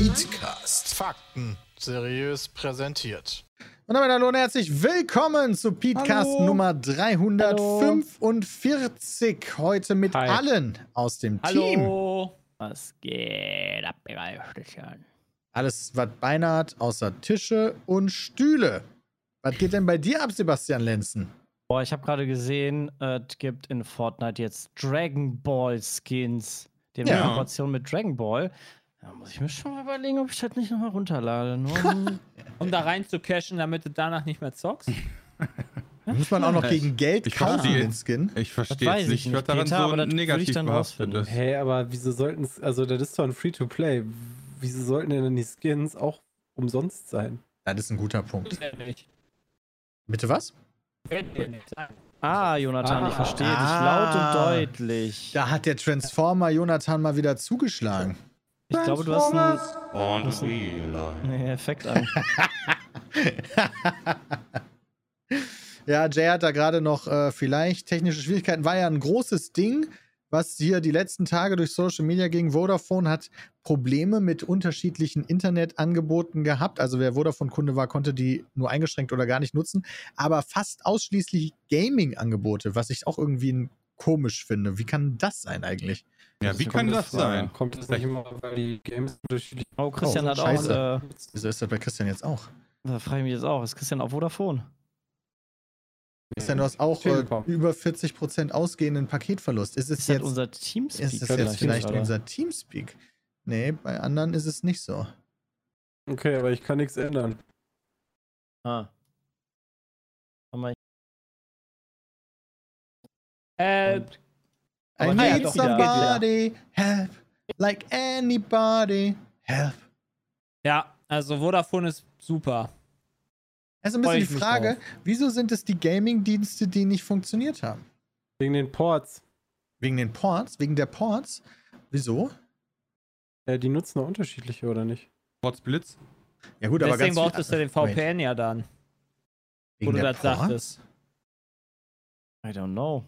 Petecast. Fakten seriös präsentiert. Und damit hallo und herzlich willkommen zu Petecast Hallo. Nummer 345. Heute mit Hi. allen aus dem Team. Hallo. Was geht ab? Alles, was beinahe hat, außer Tische und Stühle. Was geht denn bei dir ab, Sebastian Lenzen? Boah, ich habe gerade gesehen, es gibt in Fortnite jetzt Dragon Ball Skins. Die haben Ja. Kooperation mit Dragon Ball. Da muss ich mir schon mal überlegen, ob ich das nicht nochmal runterlade. Nur um, Um da rein zu cashen, damit du danach nicht mehr zockst? Muss man auch noch gegen Geld ich kaufen, verstehe. den Skin? Ich verstehe ich nicht, nicht, was daran Peter, so aber ich negativ dann behaftet rausfinden. ist. Hey, aber wieso sollten es, also das ist doch ein Free-to-Play. Wieso sollten denn die Skins auch umsonst sein? Das ist ein guter Punkt. Bitte was? Ah, Jonathan, ich Ah. verstehe dich Ah. laut und deutlich. Da hat der Transformer Jonathan mal wieder zugeschlagen. Ich glaube, du hast einen Wheeler. nee, Effekt an. Ja, Jay hat da gerade noch äh, vielleicht technische Schwierigkeiten. War ja ein großes Ding, was hier die letzten Tage durch Social Media ging. Vodafone hat Probleme mit unterschiedlichen Internetangeboten gehabt. Also wer Vodafone-Kunde war, konnte die nur eingeschränkt oder gar nicht nutzen. Aber fast ausschließlich Gaming-Angebote, was ich auch irgendwie komisch finde. Wie kann das sein eigentlich? Ja, wie kann das vor? sein? Kommt das nicht immer, weil die Games unterschiedlich Oh, Christian Oh, hat scheiße. auch. Äh, Wieso ist das bei Christian jetzt auch? da frage ich mich jetzt auch. Ist Christian auf Vodafone? Christian, du hast auch äh, über 40% ausgehenden Paketverlust. Ist es Ist das jetzt, unser Teamspeak? ist es vielleicht, jetzt vielleicht oder? unser Teamspeak? Nee, bei anderen ist es nicht so. Okay, aber ich kann nichts ändern. Ah. Äh, I Aber need doch, somebody help, like anybody help. ja, also Vodafone ist super. Also ein bisschen ich die Frage, wieso sind es die Gaming-Dienste, die nicht funktioniert haben? Wegen den Ports. Wegen den Ports? Wegen der Ports? Wieso? Ja, die nutzen auch unterschiedliche, oder nicht? Trotz Blitz? Ja gut, Deswegen aber ganz brauchtest du den Wait, VPN ja dann, wo wegen du der das Ports? sagtest. I don't know.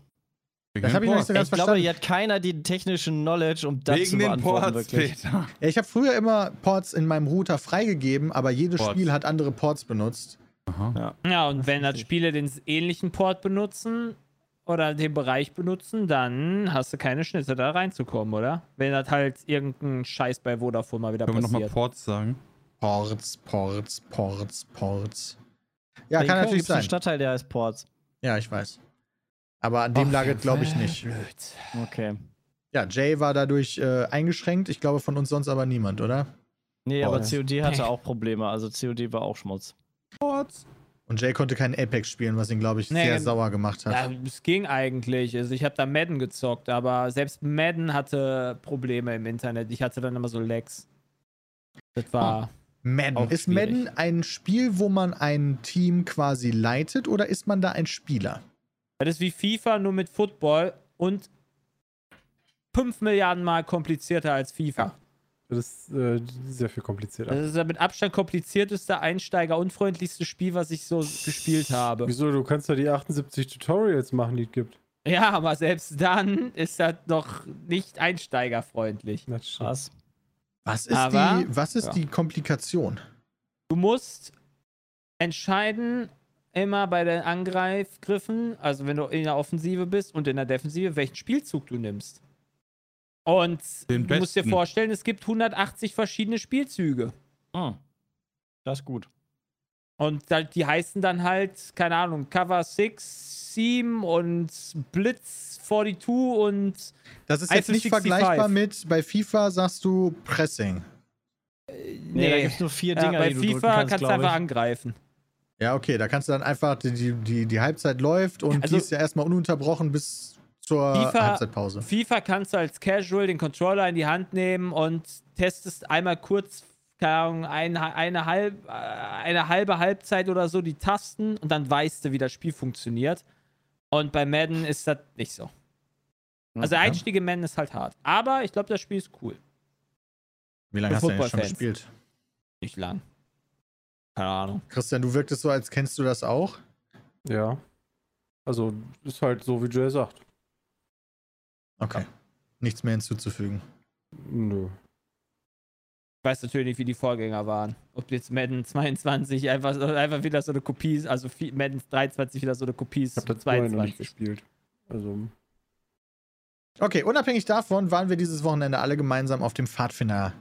Wegen Das habe ich nicht so ganz Ich glaube, verstanden. hier hat keiner die technischen Knowledge, um das zu Wegen den beantworten, Ports, wirklich. Peter. Ja, ich habe früher immer Ports in meinem Router freigegeben, aber jedes Ports. Spiel hat andere Ports benutzt. Aha. Ja, und Das wenn das. Spiele den ähnlichen Port benutzen oder den Bereich benutzen, dann hast du keine Schnitte da reinzukommen, oder? Wenn das halt irgendein Scheiß bei Vodafone mal wieder Können wir nochmal passiert. Ports sagen? Ports, Ports, Ports, Ports. Ja, In kann natürlich sein. Stadtteil, der heißt Ports. Ja, ich weiß. Aber an dem lag es, glaube ich, nicht. Blöd. Okay. Ja, Jay war dadurch äh, eingeschränkt. Ich glaube, von uns sonst aber niemand, oder? Nee, aber. COD hatte auch Probleme. Also COD war auch Schmutz. Ports. Und Jay konnte keinen Apex spielen, was ihn, glaube ich, Nee, sehr sauer gemacht hat. Ja, es ging eigentlich. Also ich habe da Madden gezockt, aber selbst Madden hatte Probleme im Internet. Ich hatte dann immer so Lags. Das war. Madden. auch Ist. Madden ein Spiel, wo man ein Team quasi leitet oder ist man da ein Spieler? Das ist wie FIFA, nur mit Football und 5 Milliarden Mal komplizierter als FIFA. Das ist äh, sehr viel komplizierter. Das ist das mit Abstand komplizierteste, einsteigerunfreundlichste Spiel, was ich so gespielt habe. Wieso? Du kannst doch die 78 Tutorials machen, die es gibt. Ja, aber selbst dann ist das doch nicht einsteigerfreundlich. Krass. Was ist, Aber- die, was ist Ja. die Komplikation? Du musst entscheiden, immer bei den Angreifgriffen, also wenn du in der Offensive bist und in der Defensive, welchen Spielzug du nimmst. Und Den du musst dir besten. vorstellen, es gibt 180 verschiedene Spielzüge. Hm. Das ist gut. Und die heißen dann halt, keine Ahnung, Cover 6, Seam und Blitz 42 und Das ist jetzt nicht 65. vergleichbar mit, bei FIFA sagst du Pressing. Nee, da gibt es nur vier Ja, Dinger, bei die du FIFA drücken kannst, kannst du einfach angreifen. Ja, okay, da kannst du dann einfach, die, die, die, Halbzeit läuft und Also- die ist ja erstmal ununterbrochen bis zur FIFA- Halbzeitpause. FIFA kannst du als Casual den Controller in die Hand nehmen und testest einmal kurz, keine Ahnung, eine, eine, halb, äh, eine halbe Halbzeit oder so die Tasten und dann weißt du, wie das Spiel funktioniert. Und bei Madden ist das nicht so. Also Okay. Einstieg in Madden ist halt hart. Aber ich glaube, das Spiel ist cool. Wie lange hast du denn schon gespielt? Nicht lang. Keine Ahnung. Christian, du wirktest so, als kennst du das auch. Ja. Also, ist halt so, wie Jay sagt. Okay. Nichts mehr hinzuzufügen. Nö. Ich weiß natürlich nicht, wie die Vorgänger waren. Ob jetzt Madden 22 einfach, einfach wieder so eine Kopie ist, also Madden 23 wieder so eine Kopie ist. Ich habe das zu vorher noch nicht 22. gespielt. Also, Okay, unabhängig davon waren wir dieses Wochenende alle gemeinsam auf dem Pfadfinder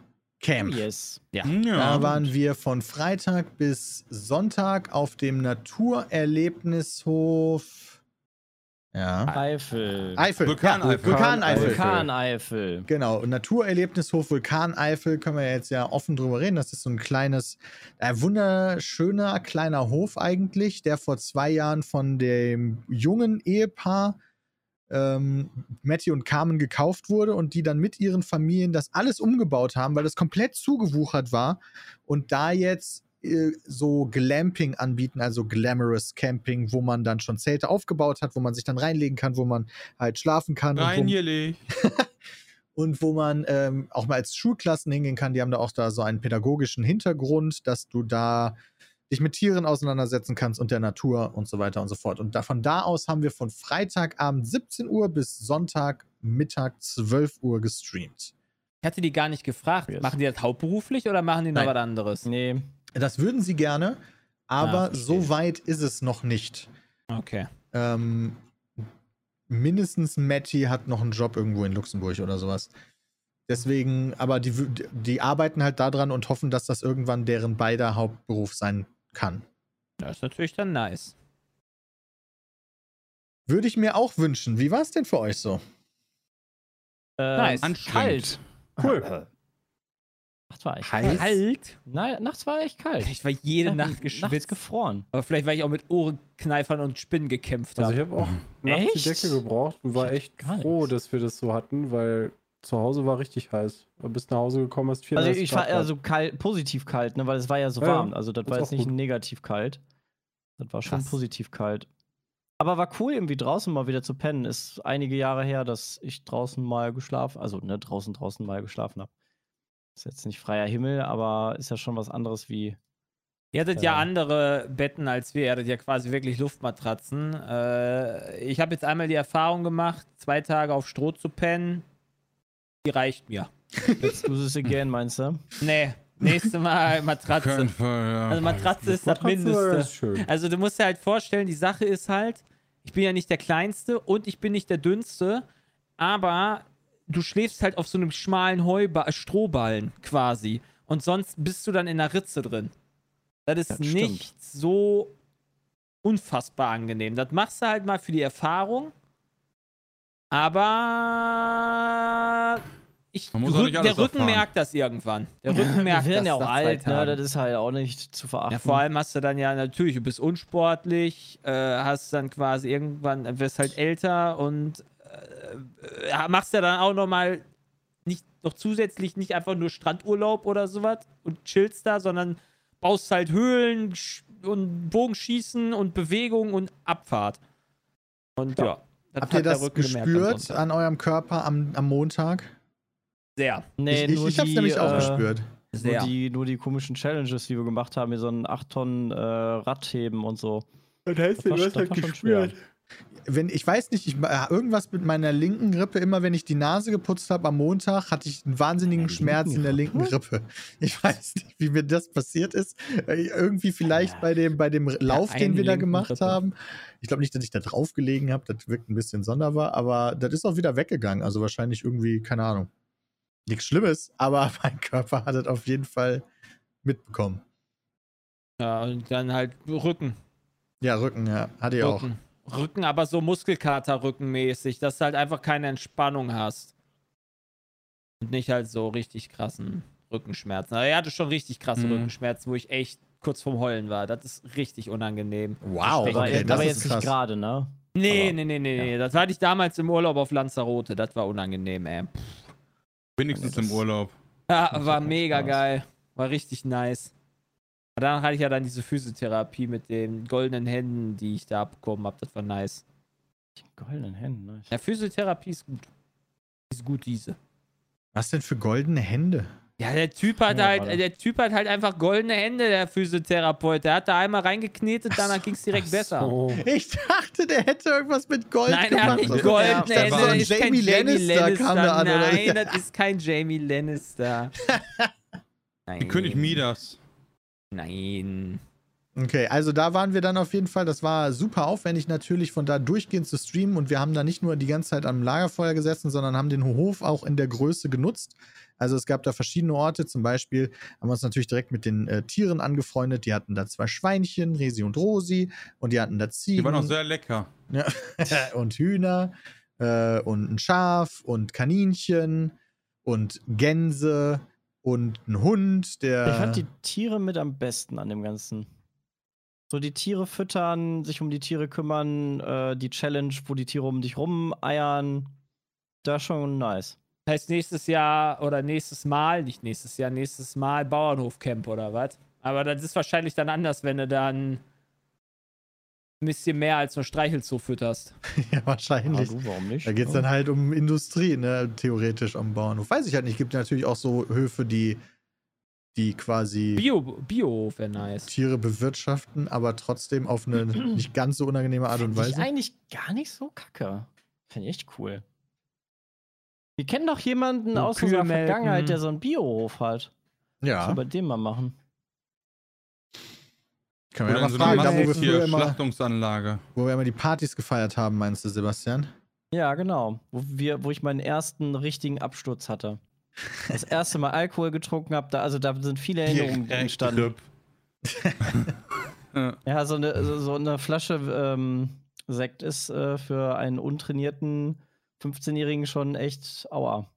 Camp. Yes. Ja. Da waren wir von Freitag bis Sonntag auf dem Naturerlebnishof. Ja. Eifel. Eifel. Vulkaneifel. Ja, Vulkaneifel. Vulkaneifel. Genau, Naturerlebnishof Vulkaneifel können wir jetzt ja offen drüber reden. Das ist so ein kleines, äh, wunderschöner kleiner Hof eigentlich, der vor zwei Jahren von dem jungen Ehepaar ähm, Matty und Carmen gekauft wurde und die dann mit ihren Familien das alles umgebaut haben, weil das komplett zugewuchert war und da jetzt äh, so Glamping anbieten, also Glamorous Camping, wo man dann schon Zelte aufgebaut hat, wo man sich dann reinlegen kann, wo man halt schlafen kann. und wo, Rein hier leg. und wo man ähm, auch mal als Schulklassen hingehen kann. Die haben da auch da so einen pädagogischen Hintergrund, dass du da dich mit Tieren auseinandersetzen kannst und der Natur und so weiter und so fort. Und da, von da aus haben wir von Freitagabend 17 Uhr bis Sonntagmittag 12 Uhr gestreamt. Ich hatte die gar nicht gefragt. Yes. Machen die das hauptberuflich oder machen die noch Nein. was anderes? Nee. Das würden sie gerne, Ah, aber verstehe. so weit ist es noch nicht. Okay. Ähm, mindestens Matty hat noch einen Job irgendwo in Luxemburg oder sowas. Deswegen, aber die, die arbeiten halt daran und hoffen, dass das irgendwann deren beider Hauptberuf sein kann. Das ist natürlich dann nice. Würde ich mir auch wünschen. Wie war es denn für euch so? Äh, Nice. Kalt. Cool. Nachts war echt Heiß? Kalt? Nein, nachts war echt kalt. Ich war jede Ja, Nacht Nachts geschwitzt. gefroren. Aber vielleicht, weil ich auch mit Ohrenkneifern und Spinnen gekämpft Also habe. ich habe auch nachts die? Decke gebraucht und war echt froh, dass wir das so hatten, weil zu Hause war richtig heiß. Du bist nach Hause gekommen, hast Also 34 ich war also kalt, positiv kalt, ne, weil es war ja so Ja, warm. Also das war jetzt nicht gut. negativ kalt. Das war schon Krass. positiv kalt. Aber war cool, irgendwie draußen mal wieder zu pennen. Ist einige Jahre her, dass ich draußen mal geschlafen, also ne, draußen, draußen mal geschlafen habe. Ist jetzt nicht freier Himmel, aber ist ja schon was anderes wie. Ihr hattet ja Ja. andere Betten als wir. Ihr hattet ja quasi wirklich Luftmatratzen. Äh, ich habe jetzt einmal die Erfahrung gemacht, zwei Tage auf Stroh zu pennen. Die reicht mir. Let's do this again, meinst du? Nee, nächste Mal Kein Matratze. Fall, ja. Also Matratze ist das Mindeste. schön. Also du musst dir halt vorstellen, die Sache ist halt, ich bin ja nicht der Kleinste und ich bin nicht der Dünnste, aber du schläfst halt auf so einem schmalen Heuba Strohballen quasi. Und sonst bist du dann in der Ritze drin. Das ist Das nicht so unfassbar angenehm. Das machst du halt mal für die Erfahrung. Aber ich, Man muss auch nicht Rück- der Rücken erfahren. merkt das irgendwann. Der Rücken merkt Wir werden ja das auch nach zwei alt, ne? Das ist halt auch nicht zu verachten. Ja, vor allem hast du dann ja natürlich, du bist unsportlich, äh, hast dann quasi irgendwann, äh, wirst halt älter und äh, machst ja dann auch nochmal nicht noch zusätzlich nicht einfach nur Strandurlaub oder sowas und chillst da, sondern baust halt Höhlen und Bogenschießen und Bewegung und Abfahrt. Und ja. Das Habt ihr das gemerkt gespürt an eurem Körper am, am Montag? Sehr, nee, ich ich, nur ich hab's die, nämlich auch äh, gespürt. Nur sehr. die, nur die komischen Challenges, die wir gemacht haben, wie so ein 8 Tonnen äh, Radheben und so. Was heißt Das war- das war schon schwer. Wenn, ich weiß nicht, ich, äh, irgendwas mit meiner linken Rippe, immer wenn ich die Nase geputzt habe am Montag, hatte ich einen wahnsinnigen Schmerz in der linken Rippe. Ich weiß nicht, wie mir das passiert ist. Äh, Irgendwie vielleicht bei dem, bei dem Lauf, den wir da gemacht Rippe. haben. Ich glaube nicht, dass ich da drauf gelegen habe, das wirkt ein bisschen sonderbar, aber das ist auch wieder weggegangen. Also wahrscheinlich irgendwie, keine Ahnung. Nichts Schlimmes, aber mein Körper hat das auf jeden Fall mitbekommen. Ja, und dann halt Rücken. Ja, Rücken, ja, hatte ich auch. Rücken. Aber so Muskelkater-Rückenmäßig, dass du halt einfach keine Entspannung hast. Und nicht halt so richtig krassen Rückenschmerzen. Aber er hatte schon richtig krasse Mhm. Rückenschmerzen, wo ich echt kurz vorm Heulen war. Das ist richtig unangenehm. Wow, okay, jetzt- das aber ist jetzt nicht krass. gerade, ne? Nee, Aber- nee, nee, nee, nee. Das hatte ich damals im Urlaub auf Lanzarote. Das war unangenehm, ey. Wenigstens das- im Urlaub. Ja, war mega Spaß. geil. War richtig nice. Aber dann hatte ich ja dann diese Physiotherapie mit den goldenen Händen, die ich da abbekommen habe. Das war nice. Die goldenen Hände, ne? Ja, Physiotherapie ist gut. Ist gut, diese. Was denn für goldene Hände? Ja, der Typ hat Ja, halt, der Typ hat halt einfach goldene Hände, der Physiotherapeut. Der hat da einmal reingeknetet, danach ging es direkt besser. So. Ich dachte, der hätte irgendwas mit Gold Nein, er hat gemacht. nicht goldene dachte, Hände. so ein das ist kein Jamie Lannister kam da an, oder? Nein, das ist kein Jamie Lannister. Nein. König Midas. Nein. Okay, also da waren wir dann auf jeden Fall. Das war super aufwendig natürlich, von da durchgehend zu streamen. Und wir haben da nicht nur die ganze Zeit am Lagerfeuer gesessen, sondern haben den Hof auch in der Größe genutzt. Also es gab da verschiedene Orte. Zum Beispiel haben wir uns natürlich direkt mit den äh, Tieren angefreundet. Die hatten da zwei Schweinchen, Resi und Rosi. Und die hatten da Ziegen. Die waren auch sehr lecker. Ja. und Hühner äh, und ein Schaf und Kaninchen und Gänse und ein Hund, der. Ich fand die Tiere mit am besten an dem Ganzen. So die Tiere füttern, sich um die Tiere kümmern, äh, die Challenge, wo die Tiere um dich rum eiern. Das ist schon nice. Heißt nächstes Jahr oder nächstes Mal, nicht nächstes Jahr, nächstes Mal Bauernhofcamp oder was? Aber das ist wahrscheinlich dann anders, wenn du dann ein bisschen mehr als nur Streichelzoo fütterst. ja, Ja, wahrscheinlich. du, warum nicht? Da geht es dann halt um Industrie, ne? Theoretisch am Bauernhof. Weiß ich halt nicht. Es gibt natürlich auch so Höfe, die, die quasi Bio, Biohof wäre nice. Tiere bewirtschaften, aber trotzdem auf eine nicht ganz so unangenehme Art und Find ich Weise. eigentlich gar nicht so kacke. Finde ich echt cool. Wir kennen doch jemanden So aus Kühe unserer melken. Vergangenheit, der so einen Biohof hat. Was Ja, wir bei dem mal machen? Können wir Oder ja in mal so fragen, da wo wir, hier immer, Schlachtungsanlage. wo wir immer die Partys gefeiert haben, meinst du, Sebastian? Ja, genau. Wo, wir, wo ich meinen ersten richtigen Absturz hatte. Das erste Mal Alkohol getrunken habe, da, also da sind viele Erinnerungen entstanden. Ja. Ja, so eine, so, so eine Flasche ähm, Sekt ist äh, für einen untrainierten 15-Jährigen schon echt aua.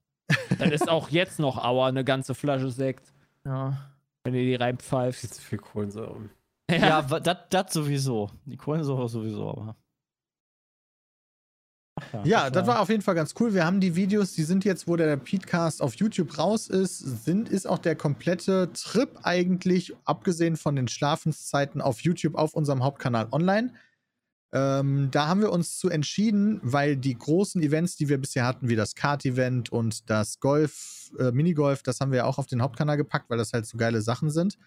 Dann ist auch jetzt noch Aua eine ganze Flasche Sekt, Ja, wenn du die Viel reinpfeifst. zu viel Kohlensäure. Ja das sowieso. Die Kohlensäure sowieso, aber. Ach Ja, das war auf jeden Fall ganz cool. Wir haben die Videos, die sind jetzt, wo der Petecast auf YouTube raus ist, sind, ist auch der komplette Trip eigentlich, abgesehen von den Schlafenszeiten auf YouTube auf unserem Hauptkanal online. Ähm, da haben wir uns zu entschieden, weil die großen Events, die wir bisher hatten, wie das Kart-Event und das Golf, äh, Minigolf, das haben wir ja auch auf den Hauptkanal gepackt, weil das halt so geile Sachen sind.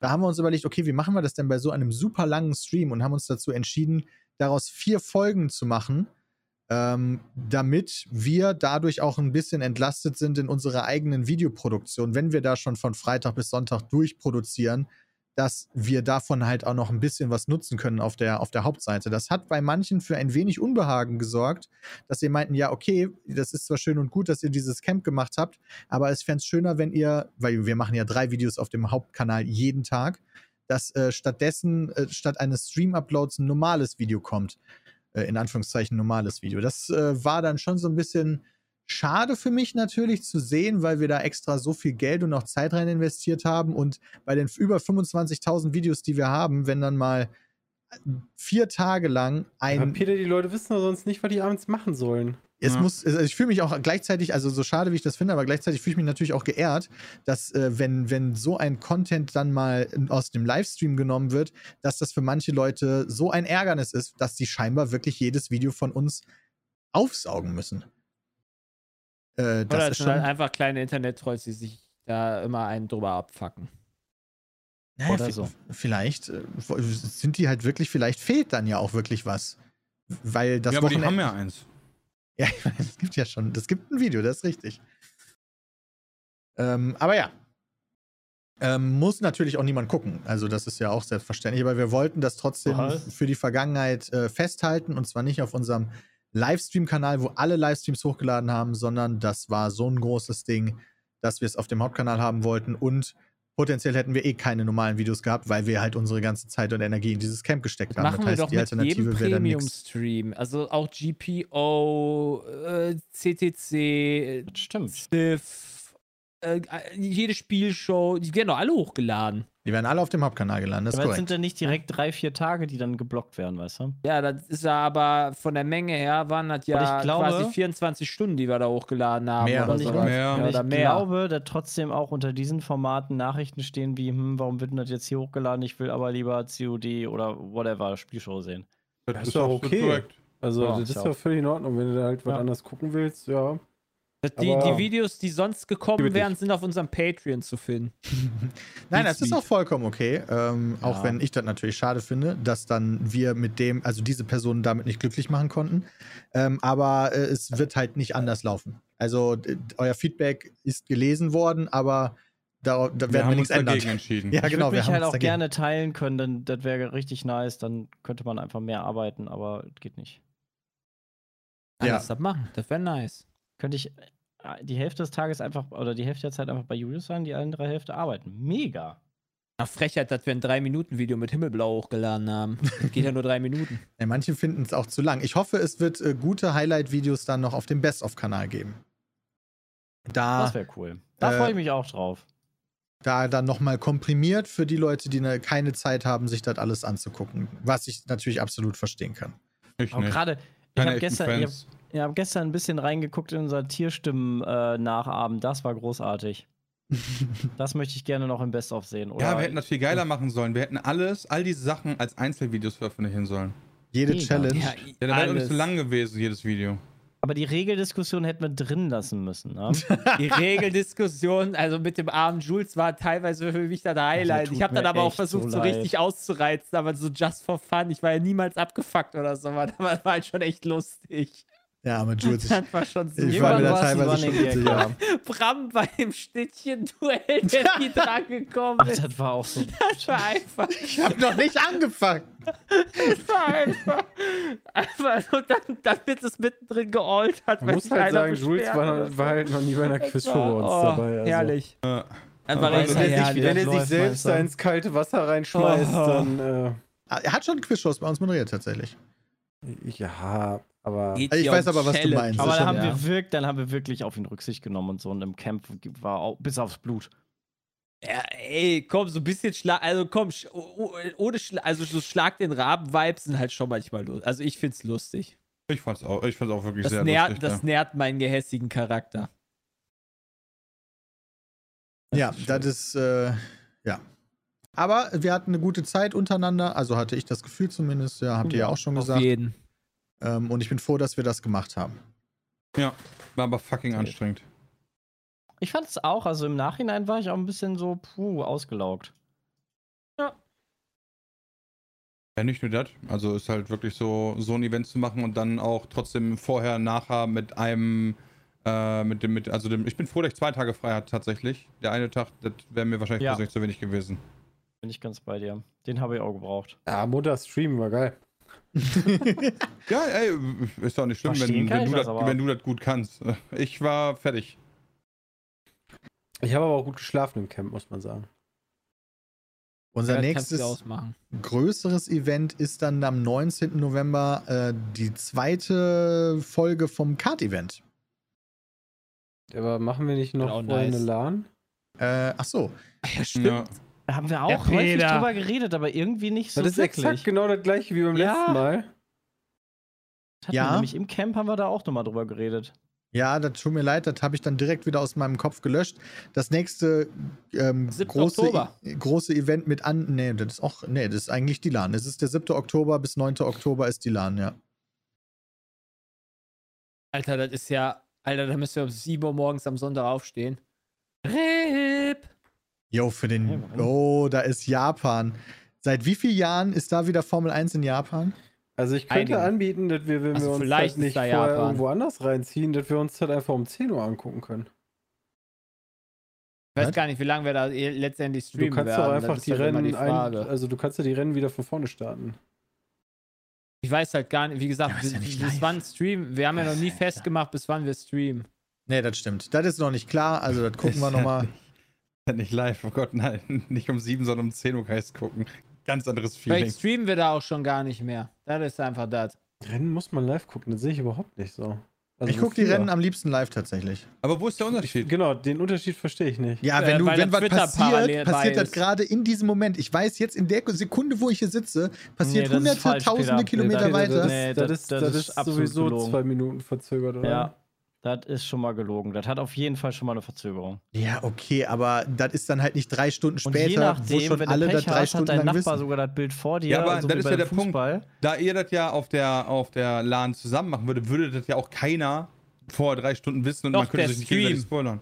Da haben wir uns überlegt, okay, wie machen wir das denn bei so einem super langen Stream und haben uns dazu entschieden, daraus vier Folgen zu machen ähm, damit wir dadurch auch ein bisschen entlastet sind in unserer eigenen Videoproduktion, wenn wir da schon von Freitag bis Sonntag durchproduzieren, dass wir davon halt auch noch ein bisschen was nutzen können auf der, auf der Hauptseite. Das hat bei manchen für ein wenig Unbehagen gesorgt, dass sie meinten, ja, okay, das ist zwar schön und gut, dass ihr dieses Camp gemacht habt, aber es fände es schöner, wenn ihr, weil wir machen ja drei Videos auf dem Hauptkanal jeden Tag, dass äh, stattdessen, äh, statt eines Stream-Uploads ein normales Video kommt äh, in Anführungszeichen normales Video. Das äh, war dann schon so ein bisschen schade für mich natürlich zu sehen, weil wir da extra so viel Geld und auch Zeit rein investiert haben und bei den über 25.000 Videos, die wir haben, wenn dann mal vier Tage lang Aber ein Peter, die Leute wissen doch sonst nicht, was die abends machen sollen. es Ja. muss, also ich fühle mich auch gleichzeitig, also so schade wie ich das finde, aber gleichzeitig fühle ich mich natürlich auch geehrt, dass äh, wenn, wenn so ein Content dann mal aus dem Livestream genommen wird, dass das für manche Leute so ein Ärgernis ist, dass sie scheinbar wirklich jedes Video von uns aufsaugen müssen. Äh, das Oder ist es sind schon, halt einfach kleine Internet-Trolls, die sich da immer einen drüber abfacken. naja, oder so. Vielleicht äh, sind die halt wirklich, vielleicht fehlt dann ja auch wirklich was. Weil das ja, aber die Wochenende- haben ja eins. Ja, ich meine, es gibt ja schon, es gibt ein Video, das ist richtig. Ähm, aber ja. Ähm, muss natürlich auch niemand gucken. Also, das ist ja auch selbstverständlich. Aber wir wollten das trotzdem Was? für die Vergangenheit äh, festhalten. Und zwar nicht auf unserem Livestream-Kanal, wo alle Livestreams hochgeladen haben, sondern das war so ein großes Ding, dass wir es auf dem Hauptkanal haben wollten. Und potenziell hätten wir eh keine normalen Videos gehabt, weil wir halt unsere ganze Zeit und Energie in dieses Camp gesteckt haben. Machen das wir heißt, doch die Alternative wäre dann nichts. Premium-Stream. Also auch GPO, äh, CTC, stimmt. Stiff, äh, jede Spielshow, die werden doch alle hochgeladen. Die werden alle auf dem Hauptkanal gelandet, das ist Aber korrekt. sind ja nicht direkt drei, vier Tage, die dann geblockt werden, weißt du? Ja, das ist ja aber von der Menge her waren das ja glaube- quasi 24 Stunden, die wir da hochgeladen haben. Mehr. oder sowas. mehr. Ja, oder ich mehr. glaube, da trotzdem auch unter diesen Formaten Nachrichten stehen wie, hm, warum wird denn das jetzt hier hochgeladen? Ich will aber lieber COD oder whatever Spielshow sehen. Das ist doch okay. korrekt. Also, Ja, das ist ja auch. völlig in Ordnung, wenn du da halt was Ja. anderes gucken willst, ja. Die, die Videos, die sonst gekommen wären, sind auf unserem Patreon zu finden. Nein, das ist auch vollkommen okay. Ähm, Auch Ja. wenn ich das natürlich schade finde, dass dann wir mit dem, also diese Personen damit nicht glücklich machen konnten. Ähm, aber äh, es wird halt nicht anders laufen. Also d- euer Feedback ist gelesen worden, aber da, da Wir werden wir, haben uns nichts ändern. dagegen entschieden. Ja, ich genau. würde wir mich haben halt auch dagegen. gerne teilen können, denn das wäre richtig nice. Dann könnte man einfach mehr arbeiten, aber geht nicht. Ja. Ja. das machen. Das wäre nice. Könnte ich äh, die Hälfte des Tages einfach oder die Hälfte der Zeit einfach bei Julius sein, die andere Hälfte arbeiten. Mega. Ach, Frechheit, dass wir ein 3-Minuten-Video mit Himmelblau hochgeladen haben. Das geht ja nur drei Minuten. Ja, manche finden es auch zu lang. Ich hoffe, es wird äh, gute Highlight-Videos dann noch auf dem Best-of-Kanal geben. Da, Das wäre cool. Da äh, freue ich mich auch drauf. da dann nochmal komprimiert für die Leute, die ne, keine Zeit haben, sich das alles anzugucken. Was ich natürlich absolut verstehen kann. Ich Aber nicht. gerade, ich habe gestern, ich hab, Fans. ich hab gestern ein bisschen reingeguckt in unser Tierstimmen-Nachabend. das war großartig. Das möchte ich gerne noch im Best-of sehen. Oder Ja, wir hätten das viel geiler machen sollen. Wir hätten alles, all diese Sachen als Einzelvideos veröffentlichen sollen. Jede Mega. Challenge. Ja, Ja, dann wäre doch nicht alles. so lang gewesen, jedes Video. aber die Regeldiskussion hätten wir drin lassen müssen. Ne? Die Regeldiskussion, also mit dem armen Jules, war teilweise für mich das Highlight. tut ich habe dann aber auch versucht, so so, richtig auszureizen, aber so just for fun. Ich war ja niemals abgefuckt oder so, aber das war halt schon echt lustig. Ja, aber Jules, ich, Das war schon so. ich war mir da teilweise schon unsicher. ja. Bram bei dem Schnittchen-Duell, der nie dran gekommen Ach, ist. das war auch so. Das war einfach. Ich hab noch nicht angefangen. Das war einfach. Einfach so, dann, dann wird es mittendrin geallt hat. Man weil muss halt sagen, Jules war, war halt noch nie bei einer war- bei uns oh, dabei. Also. Herrlich. War Aber richtig Wenn er, sich, wenn er sich selbst da ins kalte Wasser reinschmeißt, Oh. dann. Äh, Ah, Er hat schon Quizshows bei uns moderiert, tatsächlich. ja, aber. Also ich weiß aber, was du Challenge. meinst. Aber dann haben, ja. wir wirk, dann haben wir wirklich auf ihn Rücksicht genommen und so. Und im Camp war auch bis aufs Blut. Ja, ey, komm, so ein bisschen Schlag, also komm, sch oh- oh- ohne Schla also so Schlag den Raben-Vibes sind halt schon manchmal lustig. Also ich find's lustig. ich fand's auch, ich fand's auch wirklich Das, sehr nährt, lustig. das nährt meinen gehässigen Charakter. Ja, das ist, äh, ja. Aber wir hatten eine gute Zeit untereinander, also hatte ich das Gefühl zumindest, ja, habt ihr ja auch schon Auf gesagt. jeden. Ähm, und ich bin froh, dass wir das gemacht haben. ja. ja, war aber fucking Okay. anstrengend. Ich fand es auch, also im Nachhinein war ich auch ein bisschen so, puh, ausgelaugt. Ja, nicht nur das. Also ist halt wirklich so, so ein Event zu machen und dann auch trotzdem vorher, nachher mit einem, äh, mit dem, mit, also dem, ich bin froh, dass ich zwei Tage frei hatte tatsächlich. Der eine Tag, das wäre mir wahrscheinlich Ja. persönlich zu wenig gewesen. Bin ich ganz bei dir. Den habe ich auch gebraucht. Ja, Mutter Stream war geil. Ja, ey, ist doch nicht schlimm, Verstehen wenn, wenn, ich du das, das, wenn du das gut kannst. Ich war fertig. Ich habe aber auch gut geschlafen im Camp, muss man sagen. Unser Ja, nächstes ausmachen. größeres Event ist dann am 19. November äh, die zweite Folge vom Kart-Event. Aber machen wir nicht noch vorher nice. eine LAN? Äh, ach so. Ja, stimmt. Ja. Da haben wir auch häufig drüber geredet, aber irgendwie nicht so das ist wirklich. exakt genau das gleiche wie beim Ja. letzten Mal. Ja. Nämlich im Camp haben wir da auch nochmal drüber geredet. Ja, das tut mir leid, das habe ich dann direkt wieder aus meinem Kopf gelöscht. Das nächste ähm, 7. große. I- große Event mit an. Nee, das ist auch. Nee, das ist eigentlich die LAN. Es ist der 7. Oktober bis 9. Oktober ist die LAN, ja. Alter, das ist ja. Alter, da müssen wir um 7 Uhr morgens am Sonntag aufstehen. RIP! Jo, für den. Oh, da ist Japan. Seit wie vielen Jahren ist da wieder Formel 1 in Japan? Also ich könnte Einige. anbieten, dass wir, wenn Also wir uns vielleicht das ist nicht da vorher Japan. irgendwo anders reinziehen, dass wir uns das einfach um 10 Uhr angucken können. Ich weiß Was? gar nicht, wie lange wir da eh letztendlich Du streamen kannst werden. doch einfach die halt Rennen die ein, also du kannst ja die Rennen wieder von vorne starten. Ich weiß halt gar nicht, wie gesagt, Ja, ist ja bis, nicht bis live. wann streamen. Wir haben ja noch nie festgemacht, bis wann wir streamen. Nee, das stimmt. Das ist noch nicht klar, also das gucken wir nochmal. Nicht live, oh Gott, nein. Nicht um 7, sondern um 10 Uhr kann gucken. Ganz anderes Feeling. Vielleicht streamen wir da auch schon gar nicht mehr. Das ist einfach das. Rennen muss man live gucken, das sehe ich überhaupt nicht so. Also Ich gucke die? Rennen am liebsten live tatsächlich. Aber wo ist der Unterschied? Genau, den Unterschied verstehe ich nicht. Ja, Äh, wenn du, weil wenn der was passiert, passiert das ist. gerade in diesem Moment. Ich weiß jetzt in der Sekunde, wo ich hier sitze, passiert Nee, das ist hunderte, falsch, tausende Peter. Kilometer Nee, weiter. Das, Nee, das, das- ist, das das ist ist absolut sowieso gelogen. zwei Minuten verzögert, oder? Ja. Das ist schon mal gelogen. Das hat auf jeden Fall schon mal eine Verzögerung. Ja, okay, aber das ist dann halt nicht drei Stunden Und später, je nachdem, wo schon wenn alle du das drei hast, Stunden hat dein lang Nachbar wissen. sogar das Bild vor dir. Ja, aber so das ist ja der Punkt. Fußball. Da ihr das ja auf der, auf der LAN zusammen machen würdet, würde das ja auch keiner vor drei Stunden wissen und Doch, man könnte sich nicht gegenseitig Stream. spoilern.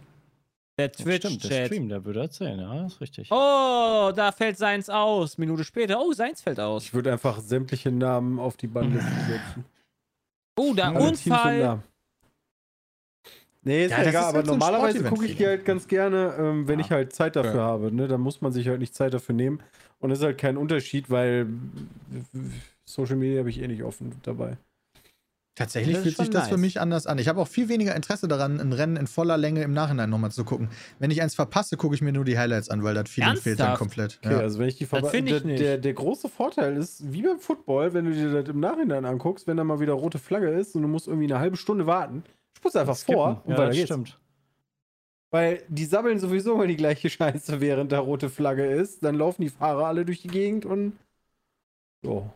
Der Stimmt, der Twitch-Chat. Stream, der würde erzählen, ja, ist richtig. Oh, da fällt seins aus. Minute später. Oh, seins fällt aus. Ich würde einfach sämtliche Namen auf die Bannliste setzen. Oh, da Alle Teams und Unfall. Nee, ist Ja, ja, das egal, ist aber halt so normalerweise gucke ich die halt ganz gerne, ähm, wenn Ja. ich halt Zeit dafür Ja. habe. Ne? Da muss man sich halt nicht Zeit dafür nehmen. Und es ist halt kein Unterschied, weil Social Media habe ich eh nicht offen dabei. Tatsächlich Das fühlt sich das für nice. mich anders an. Ich habe auch viel weniger Interesse daran, ein Rennen in voller Länge im Nachhinein nochmal zu gucken. Wenn ich eins verpasse, gucke ich mir nur die Highlights an, weil das Feeling fehlt dann Ernsthaft? komplett. Okay, Ja. also wenn ich die ich der, nicht. der, der große Vorteil ist, wie beim Football, wenn du dir das im Nachhinein anguckst, wenn da mal wieder rote Flagge ist und du musst irgendwie eine halbe Stunde warten, spust einfach vor und ja, weiter das geht's. stimmt. Weil die sabbeln sowieso immer die gleiche Scheiße, während da rote Flagge ist. Dann laufen die Fahrer alle durch die Gegend und. So.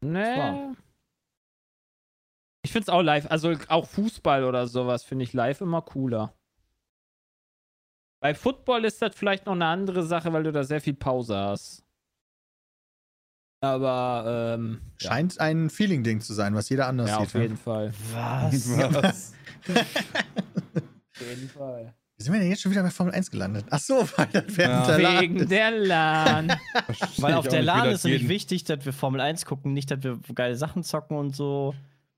Nee. Ich find's auch live, also auch Fußball oder sowas finde ich live immer cooler. Bei Football ist das vielleicht noch eine andere Sache, weil du da sehr viel Pause hast. Aber, ähm, ja, Scheint ein Feeling-Ding zu sein, was jeder anders ja sieht. auf jeden Fall. Was? Was? Auf jeden Fall. Wie sind wir denn jetzt schon wieder bei Formel 1 gelandet? Ach so, weil das während Ja. der LAN Wegen der LAN. Weil auf der LAN ist nämlich wichtig, dass wir Formel 1 gucken, nicht, dass wir geile Sachen zocken und so,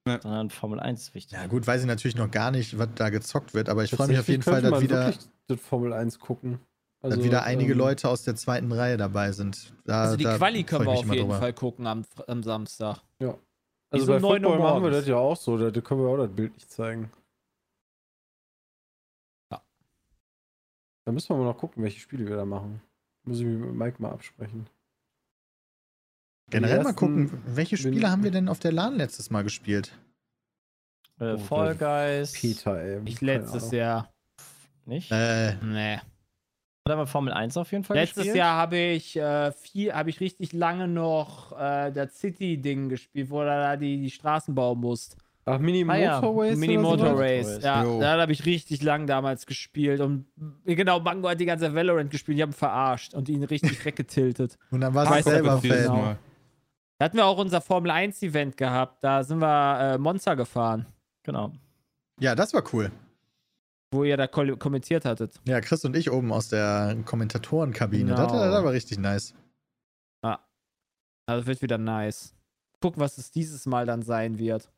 Ja. sondern Formel 1 ist wichtig. Ja, gut, weiß ich natürlich noch gar nicht, was da gezockt wird, aber ich freue mich auf jeden Fall, dass wieder, das Formel 1 gucken. Dass Also, wieder einige ähm, Leute aus der zweiten Reihe dabei sind. Da, Also die da Quali können wir auf jeden drüber. Fall gucken am, am Samstag. Also so bei 9 Uhr Football machen wir das ja auch so. Da können wir auch das Bild nicht zeigen. Ja. Da müssen wir mal noch gucken, welche Spiele wir da machen. Muss ich mich mit Mike mal absprechen. Generell mal gucken, welche Spiele haben wir denn auf der LAN letztes Mal gespielt? Äh, Oh, Fall Guys. Peter, ey. Ich letztes. Jahr. Nicht? Äh, Nee. Hat aber Formel 1 auf jeden Fall Letztes gespielt? Jahr habe ich äh, viel, habe ich richtig lange noch äh, das City-Ding gespielt, wo du da die, die Straßen bauen musst. Ach, Mini Ah ja, Motorways? Mini? Motor Motorways. Race. Ja, Jo. da habe ich richtig lang damals gespielt. Und genau, Mango hat die ganze Valorant gespielt. Die haben verarscht und ihn richtig weggetiltet. und dann war Weiß es er selber Fan. genau. Da hatten wir auch unser Formel 1-Event gehabt. Da sind wir äh, Monster gefahren, Genau. Ja, das war cool. Wo ihr da ko- kommentiert hattet. Ja, Chris und ich oben aus der Kommentatorenkabine. Das, Genau. das war richtig nice. Also wird wieder nice. Gucken, was es dieses Mal dann sein wird.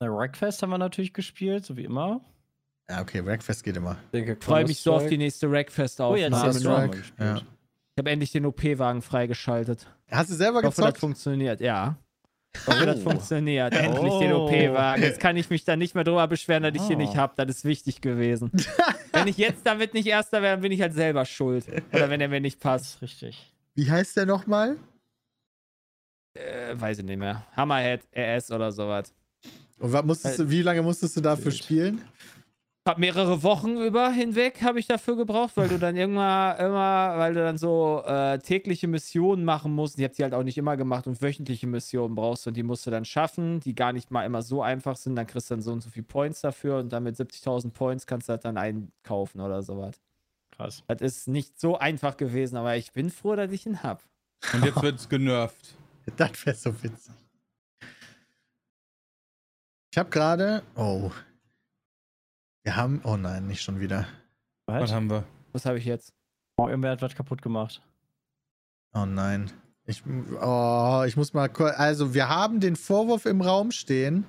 Na, Wreckfest haben wir natürlich gespielt, so wie immer. Ja, okay, Wreckfest geht immer. Ich freue mich so auf die nächste Oh das hast du auch mal Counter-Strike, gespielt. ja. Ich habe endlich den OP-Wagen freigeschaltet. Hast du selber Ich hoffe, das gezockt? funktioniert. Ja. Hoffe, das Oh. funktioniert. Endlich den Oh. OP-Wagen. Jetzt kann ich mich dann nicht mehr drüber beschweren, dass ich hier Oh. nicht habe. Das ist wichtig gewesen. wenn ich jetzt damit nicht Erster wäre, dann bin ich halt selber schuld. Oder wenn er mir nicht passt. richtig. Wie heißt der nochmal? Äh, weiß ich nicht mehr. Hammerhead, RS oder sowas. Und was musstest du, wie lange musstest du dafür Wild. spielen? Hab mehrere Wochen über hinweg habe ich dafür gebraucht, weil du dann irgendwann immer, weil du dann so äh, tägliche Missionen machen musst. Ich habe die halt auch nicht immer gemacht und wöchentliche Missionen brauchst und die musst du dann schaffen, die gar nicht mal immer so einfach sind. Dann kriegst du dann so und so viel Points dafür und dann mit 70.000 Points kannst du das dann einkaufen oder sowas. Krass. Das ist nicht so einfach gewesen, aber ich bin froh, dass ich ihn hab. Und jetzt wird's genervt. Das wäre so witzig. Ich habe gerade. Oh. Wir haben. Oh nein, nicht schon wieder. Was Was? haben wir? Was habe ich jetzt? Oh, irgendwer hat was kaputt gemacht. Oh nein. Ich, oh, ich muss mal kurz. Also, wir haben den Vorwurf im Raum stehen,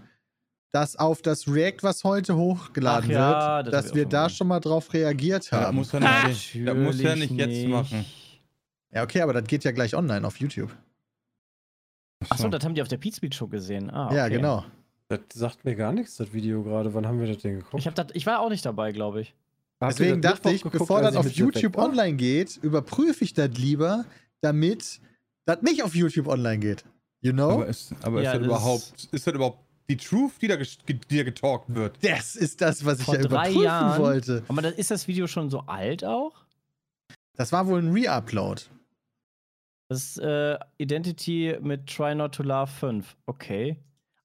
dass auf das React, was heute hochgeladen Ach ja, wird, das dass wir da schon mal drauf reagiert Das haben. muss er nicht, das muss er nicht jetzt machen. ja, okay, aber das geht ja gleich online auf YouTube. Achso, das haben die auf der Pete Speed Show gesehen. Ah, okay. Ja, genau. Das sagt mir gar nichts, das Video gerade. Wann haben wir das denn geguckt? Ich, hab dat, ich war auch nicht dabei, glaube ich. Ihr Deswegen das dachte ich, geguckt, bevor das ich auf YouTube war? online geht, überprüfe ich das lieber, damit das nicht auf YouTube online geht. You know? Aber, ist, aber Ja, ist, das das überhaupt, ist das überhaupt die Truth, die da, die da getalkt wird? das ist das, was ich Vor ja drei überprüfen Jahren. wollte. Aber dann, ist das Video schon so alt auch? Das war wohl ein Re-Upload. Das ist äh, Identity mit Try Not to Love 5. Okay.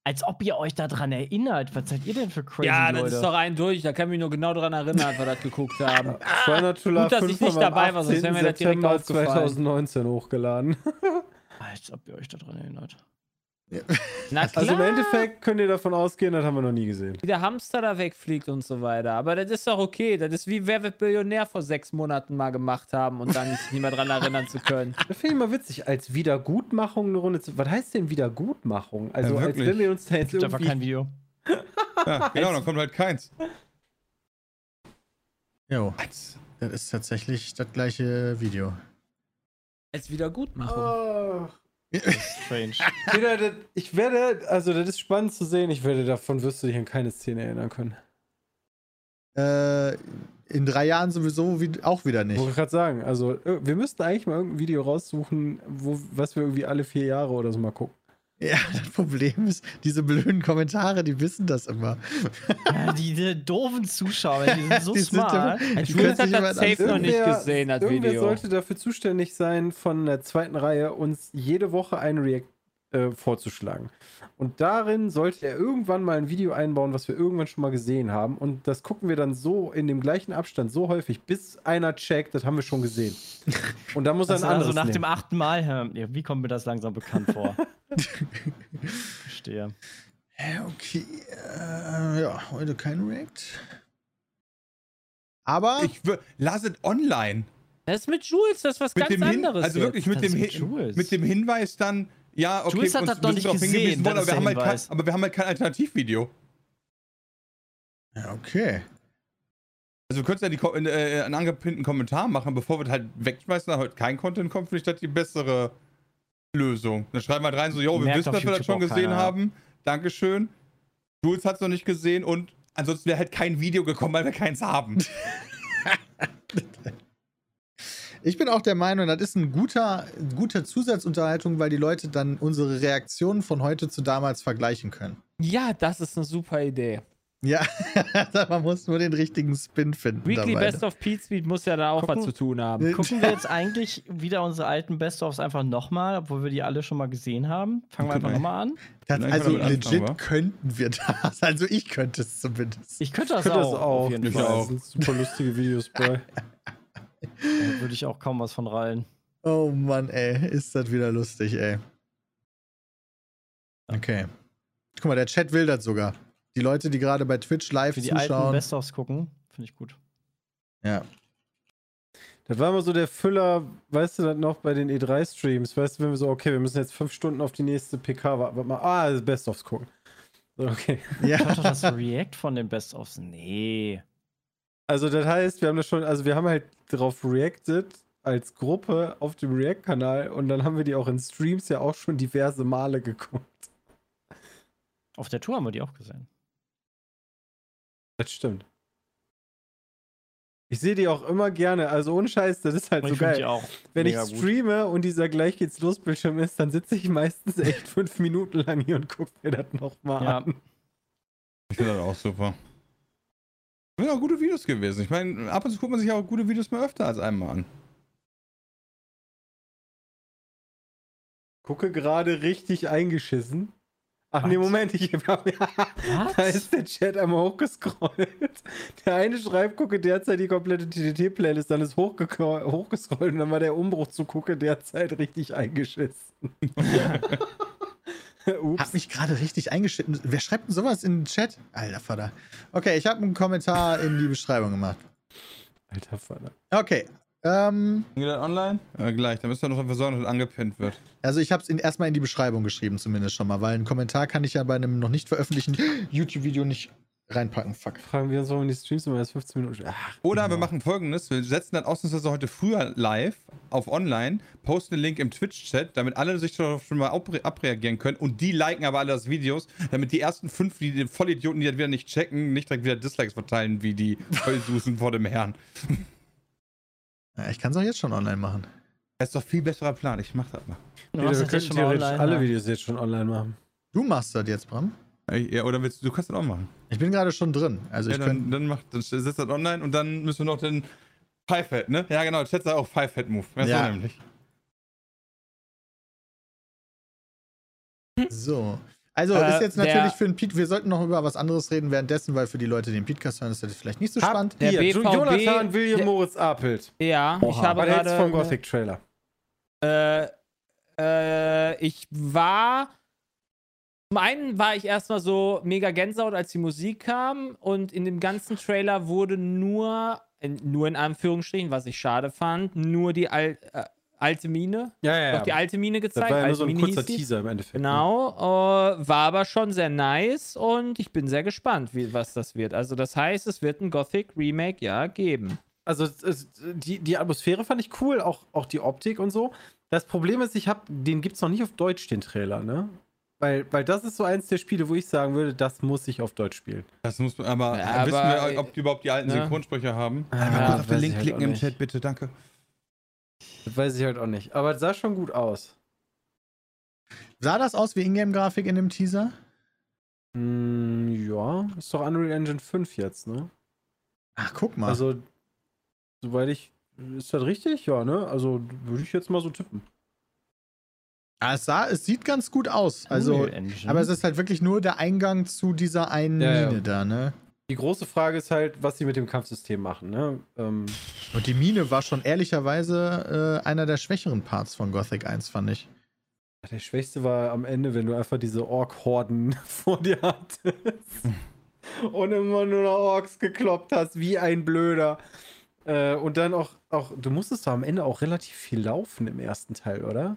Als ob ihr euch daran erinnert. Was seid ihr denn für crazy ja, das Leute? ist doch ein durch. Da kann ich mich nur genau daran erinnern, als wir das geguckt haben. Supernatural Gut, dass ich 5 nicht dabei war, sonst wäre mir das direkt 18. aufgefallen. 2019 hochgeladen. Als ob ihr euch daran erinnert. Na klar, Also im Endeffekt könnt ihr davon ausgehen, das haben wir noch nie gesehen. wie der Hamster da wegfliegt und so weiter. Aber das ist doch okay. Das ist wie Wer wird Billionär vor sechs Monaten mal gemacht haben und dann sich nicht mehr dran erinnern zu können. Das finde ich mal witzig, als Wiedergutmachung eine Runde zu. Was heißt denn Wiedergutmachung? Also, Ja, als wenn wir uns da jetzt Gibt einfach irgendwie. kein Video. Ja, genau, dann kommt halt keins. Jo, das ist tatsächlich das gleiche Video. Als Wiedergutmachung. Oh. Strange. Peter, das, ich werde, also das ist spannend zu sehen, ich werde davon wirst du dich an keine Szene erinnern können. Äh, in drei Jahren sowieso wie, auch wieder nicht. Wollte ich gerade sagen, also wir müssten eigentlich mal irgendein Video raussuchen, wo, was wir irgendwie alle vier Jahre oder so mal gucken. Ja, das Problem ist, diese blöden Kommentare, die wissen das immer. ja, diese doofen Zuschauer, die sind so Die sind smart. immer- Jules können hat sich das safe noch nicht Irgendwer- gesehen, das Irgendwer Video. sollte dafür zuständig sein, von der zweiten Reihe uns jede Woche ein React äh, vorzuschlagen. Und darin sollte er irgendwann mal ein Video einbauen, was wir irgendwann schon mal gesehen haben. Und das gucken wir dann so in dem gleichen Abstand so häufig, bis einer checkt, das haben wir schon gesehen. Und dann muss er ein Also, also anderes nach dem nehmen. achten Mal, ja, wie kommt mir das langsam bekannt vor? Verstehe. Ja, okay. Äh, ja, heute kein React. Aber Ich wür- lasset online. Das ist mit Jules, das ist was Mit ganz dem Hin anderes. also wirklich mit Das dem, mit Hin Jules. mit dem Hinweis dann, ja, okay, Jules hat das noch wir nicht gesehen, worden, aber wir, halt kein, aber wir haben halt kein Alternativvideo. ja, okay. Also wir könnten ja die, äh, einen angepinnten Kommentar machen, bevor wir halt wegschmeißen, da heute kein Content kommt, finde ich das die bessere Lösung. Dann schreiben wir halt rein, so, jo, wir Merkt wissen, dass wir das schon gesehen keiner, haben. Dankeschön. Jules hat es noch nicht gesehen und ansonsten wäre halt kein Video gekommen, weil wir keins haben. Ich bin auch der Meinung, das ist ein guter, gute Zusatzunterhaltung, weil die Leute dann unsere Reaktionen von heute zu damals vergleichen können. ja, das ist eine super Idee. Ja, man muss nur den richtigen Spin finden. Weekly dabei. Best of Pete Speed muss ja da auch Gucken- was zu tun haben. Gucken wir jetzt eigentlich wieder unsere alten Best-ofs einfach nochmal, obwohl wir die alle schon mal gesehen haben? Fangen wir einfach nochmal an. Das, also legit anfangen, könnten wir das. Also ich könnte es zumindest. Ich könnte das könnte auch. das auch. Auf jeden Ich Fall. auch. Das sind super lustige Videos bei. Da würde ich auch kaum was von rallen. Oh Mann, ey, ist das wieder lustig, ey. Okay. Guck mal, der Chat will das sogar. Die Leute, die gerade bei Twitch live Für die alten zuschauen. Best-ofs gucken, finde ich gut. Ja. Das war immer so der Füller, weißt du das noch, bei den E3-Streams, weißt du, wenn wir so, okay, wir müssen jetzt fünf Stunden auf die nächste PK warten, warte mal, ah, Best-ofs gucken. So, okay. Ja. Kommt doch das React von den Best-ofs? Nee. Also das heißt, wir haben das schon, also wir haben halt drauf reacted als Gruppe auf dem React-Kanal und dann haben wir die auch in Streams ja auch schon diverse Male geguckt. Auf der Tour haben wir die auch gesehen. Das stimmt. Ich sehe die auch immer gerne, also ohne Scheiß, das ist halt Ich so geil. die auch Wenn ich mega gut. streame und dieser gleich geht's los Bildschirm ist, dann sitze ich meistens echt fünf Minuten lang hier und gucke mir das nochmal Ja. an. Ich finde das auch super. Das sind auch gute Videos gewesen. Ich meine, ab und zu guckt man sich auch gute Videos mal öfter als einmal an. Gucke gerade richtig eingeschissen. Ach nee? Moment, ich hab, da Was? ist der Chat einmal hochgescrollt. Der eine schreibt, gucke derzeit die komplette TTT-Playlist, dann ist hochgescrollt und dann war der Umbruch zu gucke derzeit richtig eingeschissen. Ups. Hab mich gerade richtig eingeschnitten. Wer schreibt denn sowas in den Chat? Alter Vater. Okay, ich habe einen Kommentar in die Beschreibung gemacht. Alter Vater. Okay. Ähm, Geht das online? Ja, gleich. Da müsst ihr noch dafür sorgen, dass das angepinnt wird. also ich habe es erstmal in die Beschreibung geschrieben, zumindest schon mal, weil einen Kommentar kann ich ja bei einem noch nicht veröffentlichten YouTube-Video nicht reinpacken. Fuck. Fragen wir uns, warum die Streams immer erst 15 Minuten. Ach, Oder wir genau. machen folgendes: Wir setzen das ausnahmsweise heute früher live auf online, posten den Link im Twitch-Chat, damit alle sich darauf schon mal abre- abreagieren können und die liken aber alle das Videos, damit die ersten fünf, die die Vollidioten, die das wieder nicht checken, nicht direkt wieder Dislikes verteilen, wie die Volldusen vor dem Herrn. Ja, ich kann es auch jetzt schon online machen. Das ist doch viel besserer Plan. Ich mach das mal. Du Peter, machst wir das jetzt können theoretisch online, alle ja. Videos jetzt schon online machen. Du machst das jetzt, Bram. Ja, oder willst du, du kannst das auch machen. Ich bin gerade schon drin. Also Ja, ich dann, dann, mach, dann setzt das online und dann müssen wir noch den Five-Head, ne? Ja, genau. Sagt auch Five-Head-Move. Ja, Ja. so nämlich. So. Also Äh, ist jetzt natürlich für den Pete, wir sollten noch über was anderes reden währenddessen, weil für die Leute, die den Podcast hören, ist das vielleicht nicht so spannend. Der ihr, BVB Jonathan William der- Moritz Apelt. Ja, ich Oha. habe Was hältst du vom gerade. Gothic-Trailer? Äh, äh, ich war. Zum einen war ich erstmal so mega Gänsehaut, als die Musik kam und in dem ganzen Trailer wurde nur, in, nur in Anführungsstrichen, was ich schade fand, nur die Al äh, alte Mine, Ja, ja, doch die alte Mine Das gezeigt. war ja nur so ein Mine kurzer. Teaser im Endeffekt. ne? Genau, äh, war aber schon sehr nice und ich bin sehr gespannt, wie, was das wird. Also das heißt, es wird ein Gothic Remake ja geben. Also die, die Atmosphäre fand ich cool, auch, auch die Optik und so. Das Problem ist, ich habe, den gibt es noch nicht auf Deutsch, den Trailer, ne? Weil, weil das ist so eins der Spiele, wo ich sagen würde, das muss ich auf Deutsch spielen. Das muss man, aber Ja, wissen aber, wir, ob die überhaupt die alten ne? Synchronsprecher haben? Ah, Einmal kurz auf den Link halt klicken im nicht. Chat, bitte, danke. Das weiß ich halt auch nicht. Aber es sah schon gut aus. Sah das aus wie Ingame-Grafik in dem Teaser? Hm, ja, ist doch Unreal Engine 5 jetzt, ne? Ach, guck mal. Also, soweit ich. Ist das richtig? Ja, ne? Also würde ich jetzt mal so tippen. Ah, es, sah, es sieht ganz gut aus. Also, Engine. aber es ist halt wirklich nur der Eingang zu dieser einen Ja, ja. Mine da, ne? Die große Frage ist halt, was sie mit dem Kampfsystem machen, ne? Ähm, Und die Mine war schon ehrlicherweise äh, einer der schwächeren Parts von Gothic 1, fand ich. der schwächste war am Ende, wenn du einfach diese Ork-Horden vor dir hattest. und immer nur noch Orks gekloppt hast, wie ein Blöder. Äh, und dann auch, auch, du musstest da am Ende auch relativ viel laufen im ersten Teil, oder?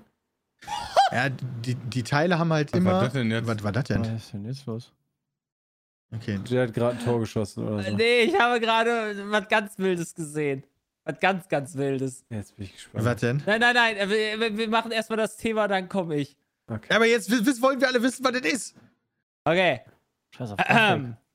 Ja, die, die Teile haben halt Was immer. war das denn jetzt? Was war das denn? Was ist denn jetzt los? Okay. Der hat gerade ein Tor geschossen oder so. Nee, ich habe gerade was ganz Wildes gesehen. Was ganz, ganz Wildes. Jetzt bin ich gespannt. Was denn? Nein, nein, nein, wir, wir machen erstmal das Thema, dann komme ich. Okay. Ja, aber jetzt wollen wir alle wissen, was das ist. Okay. Scheiß auf Ähm,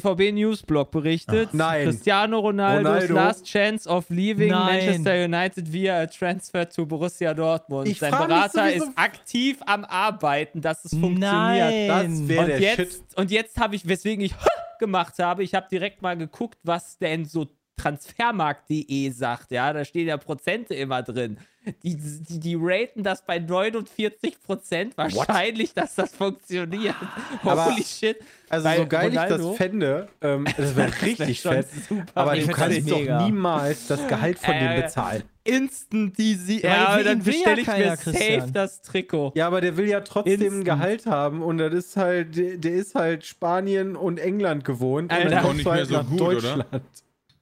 BVB Newsblog berichtet, Ach, nein. Cristiano Ronaldo's Ronaldo. last chance of leaving Nein. Manchester United via a transfer to Borussia Dortmund. Ich Sein Berater sowieso- ist aktiv am Arbeiten, dass es funktioniert. Nein. Das wäre Und der jetzt, Shit. und jetzt habe ich, weswegen ich gemacht habe, ich habe direkt mal geguckt, was denn so transfermarkt.de sagt, ja, da stehen ja Prozente immer drin. Die, die, die raten das bei 49 Prozent. Wahrscheinlich, dass das funktioniert. Aber- Holy shit. Also Weil so geil Ronaldo- ich das fände, ähm, das wäre wär richtig fett. super Aber du Ich kannst doch niemals das Gehalt von dem Äh, bezahlen. Instant easy. Ja, ihn dann will ja bestelle ich mir safe Christian. das Trikot. Ja, aber der will ja trotzdem ein Instant. Gehalt haben und das ist halt, der, der ist halt Spanien und England gewohnt Alter. und dann mehr halt so nach gut, oder?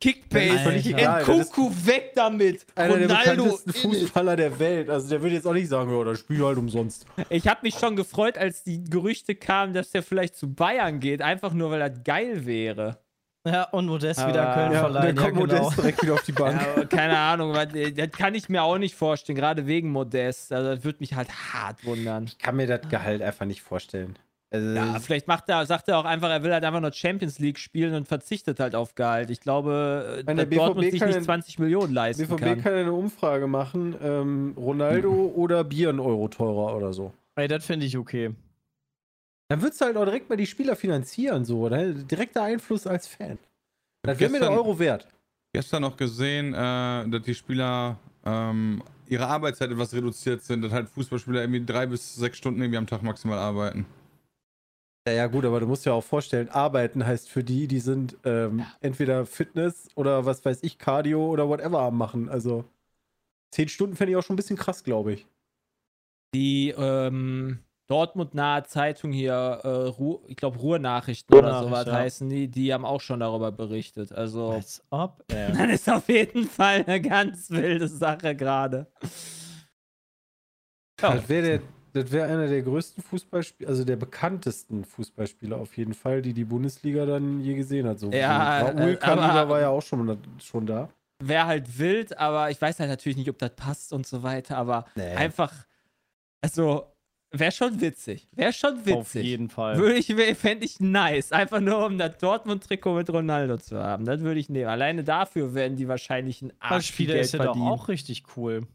Kickbase. Ist Nkunku, weg damit. einer der Ronaldo. bekanntesten Fußballer der Welt. Also der würde jetzt auch nicht sagen, ja, das Spiel halt umsonst. Ich habe mich schon gefreut, als die Gerüchte kamen, dass der vielleicht zu Bayern geht. Einfach nur, weil das geil wäre. Ja, und Modest wieder Köln Ja, verleihen. dann kommt ja, genau. Modest direkt wieder auf die Bank. Ja, keine Ahnung, äh, das kann ich mir auch nicht vorstellen, gerade wegen Modest. Also das würde mich halt hart wundern. Ich kann mir das Gehalt einfach nicht vorstellen. Also, Ja, vielleicht macht er, sagt er auch einfach, er will halt einfach nur Champions League spielen und verzichtet halt auf Gehalt. Ich glaube, äh, der Dortmund BVB sich kann nicht ja- 20 Millionen leisten BVB kann. kann ja eine Umfrage machen, ähm, Ronaldo oder Bier ein Euro teurer oder so. Ey, das finde ich okay. Dann würdest du halt auch direkt mal die Spieler finanzieren, so, oder? Direkter Einfluss als Fan. Das wäre mir der Gestern- Euro wert. Gestern noch gesehen, äh, dass die Spieler ähm, ihre Arbeitszeit etwas reduziert sind, dass halt Fußballspieler irgendwie drei bis sechs Stunden irgendwie am Tag maximal arbeiten. Ja, ja, gut, aber du musst ja auch vorstellen, arbeiten heißt für die, die sind ähm, entweder Fitness oder was weiß ich, Cardio oder whatever am machen. Also zehn Stunden fände ich auch schon ein bisschen krass, glaube ich. Die ähm, Dortmund-nahe Zeitung hier, äh, Ruhr, ich glaube Ruhrnachrichten oder sowas ja. heißen die, die haben auch schon darüber berichtet. Also, Als ob. Äh, das ist auf jeden Fall eine ganz wilde Sache gerade. Ja. Das wäre der. Das wäre einer der größten Fußballspieler, also der bekanntesten Fußballspieler auf jeden Fall, die die Bundesliga dann je gesehen hat. So Ja, Raúl äh, Kanida aber- war ja auch schon, schon da. Wäre halt wild, aber ich weiß halt natürlich nicht, ob das passt und so weiter, aber Nee. einfach, also, wäre schon witzig. Wäre schon witzig. auf jeden Fall. Würde ich, fände ich nice. Einfach nur, um das Dortmund-Trikot mit Ronaldo zu haben. Das würde ich nehmen. Alleine dafür werden die wahrscheinlich ein Als Arsch viel Spieler Geld ist doch verdienen. auch richtig cool.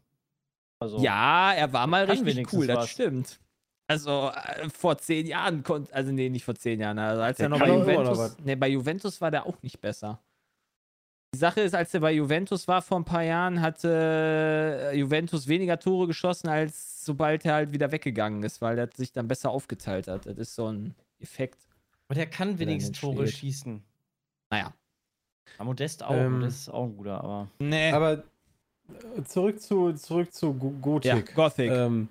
Also, Ja, er war mal richtig cool, das was. stimmt. Also äh, vor zehn Jahren konnte, also nee, nicht vor zehn Jahren, also als Der er noch bei Juventus, nee, bei Juventus war der auch nicht besser. Die Sache ist, als er bei Juventus war vor ein paar Jahren, hatte äh, Juventus weniger Tore geschossen, als sobald er halt wieder weggegangen ist, weil er sich dann besser aufgeteilt hat. Das ist so ein Effekt. Aber der kann wenigstens Tore schießen. Naja. Ja, Modest auch. Ähm, Modest ist auch ein guter, aber. Nee. Aber zurück zu, zurück zu Go- ja, Gothic. Gothic. Ähm,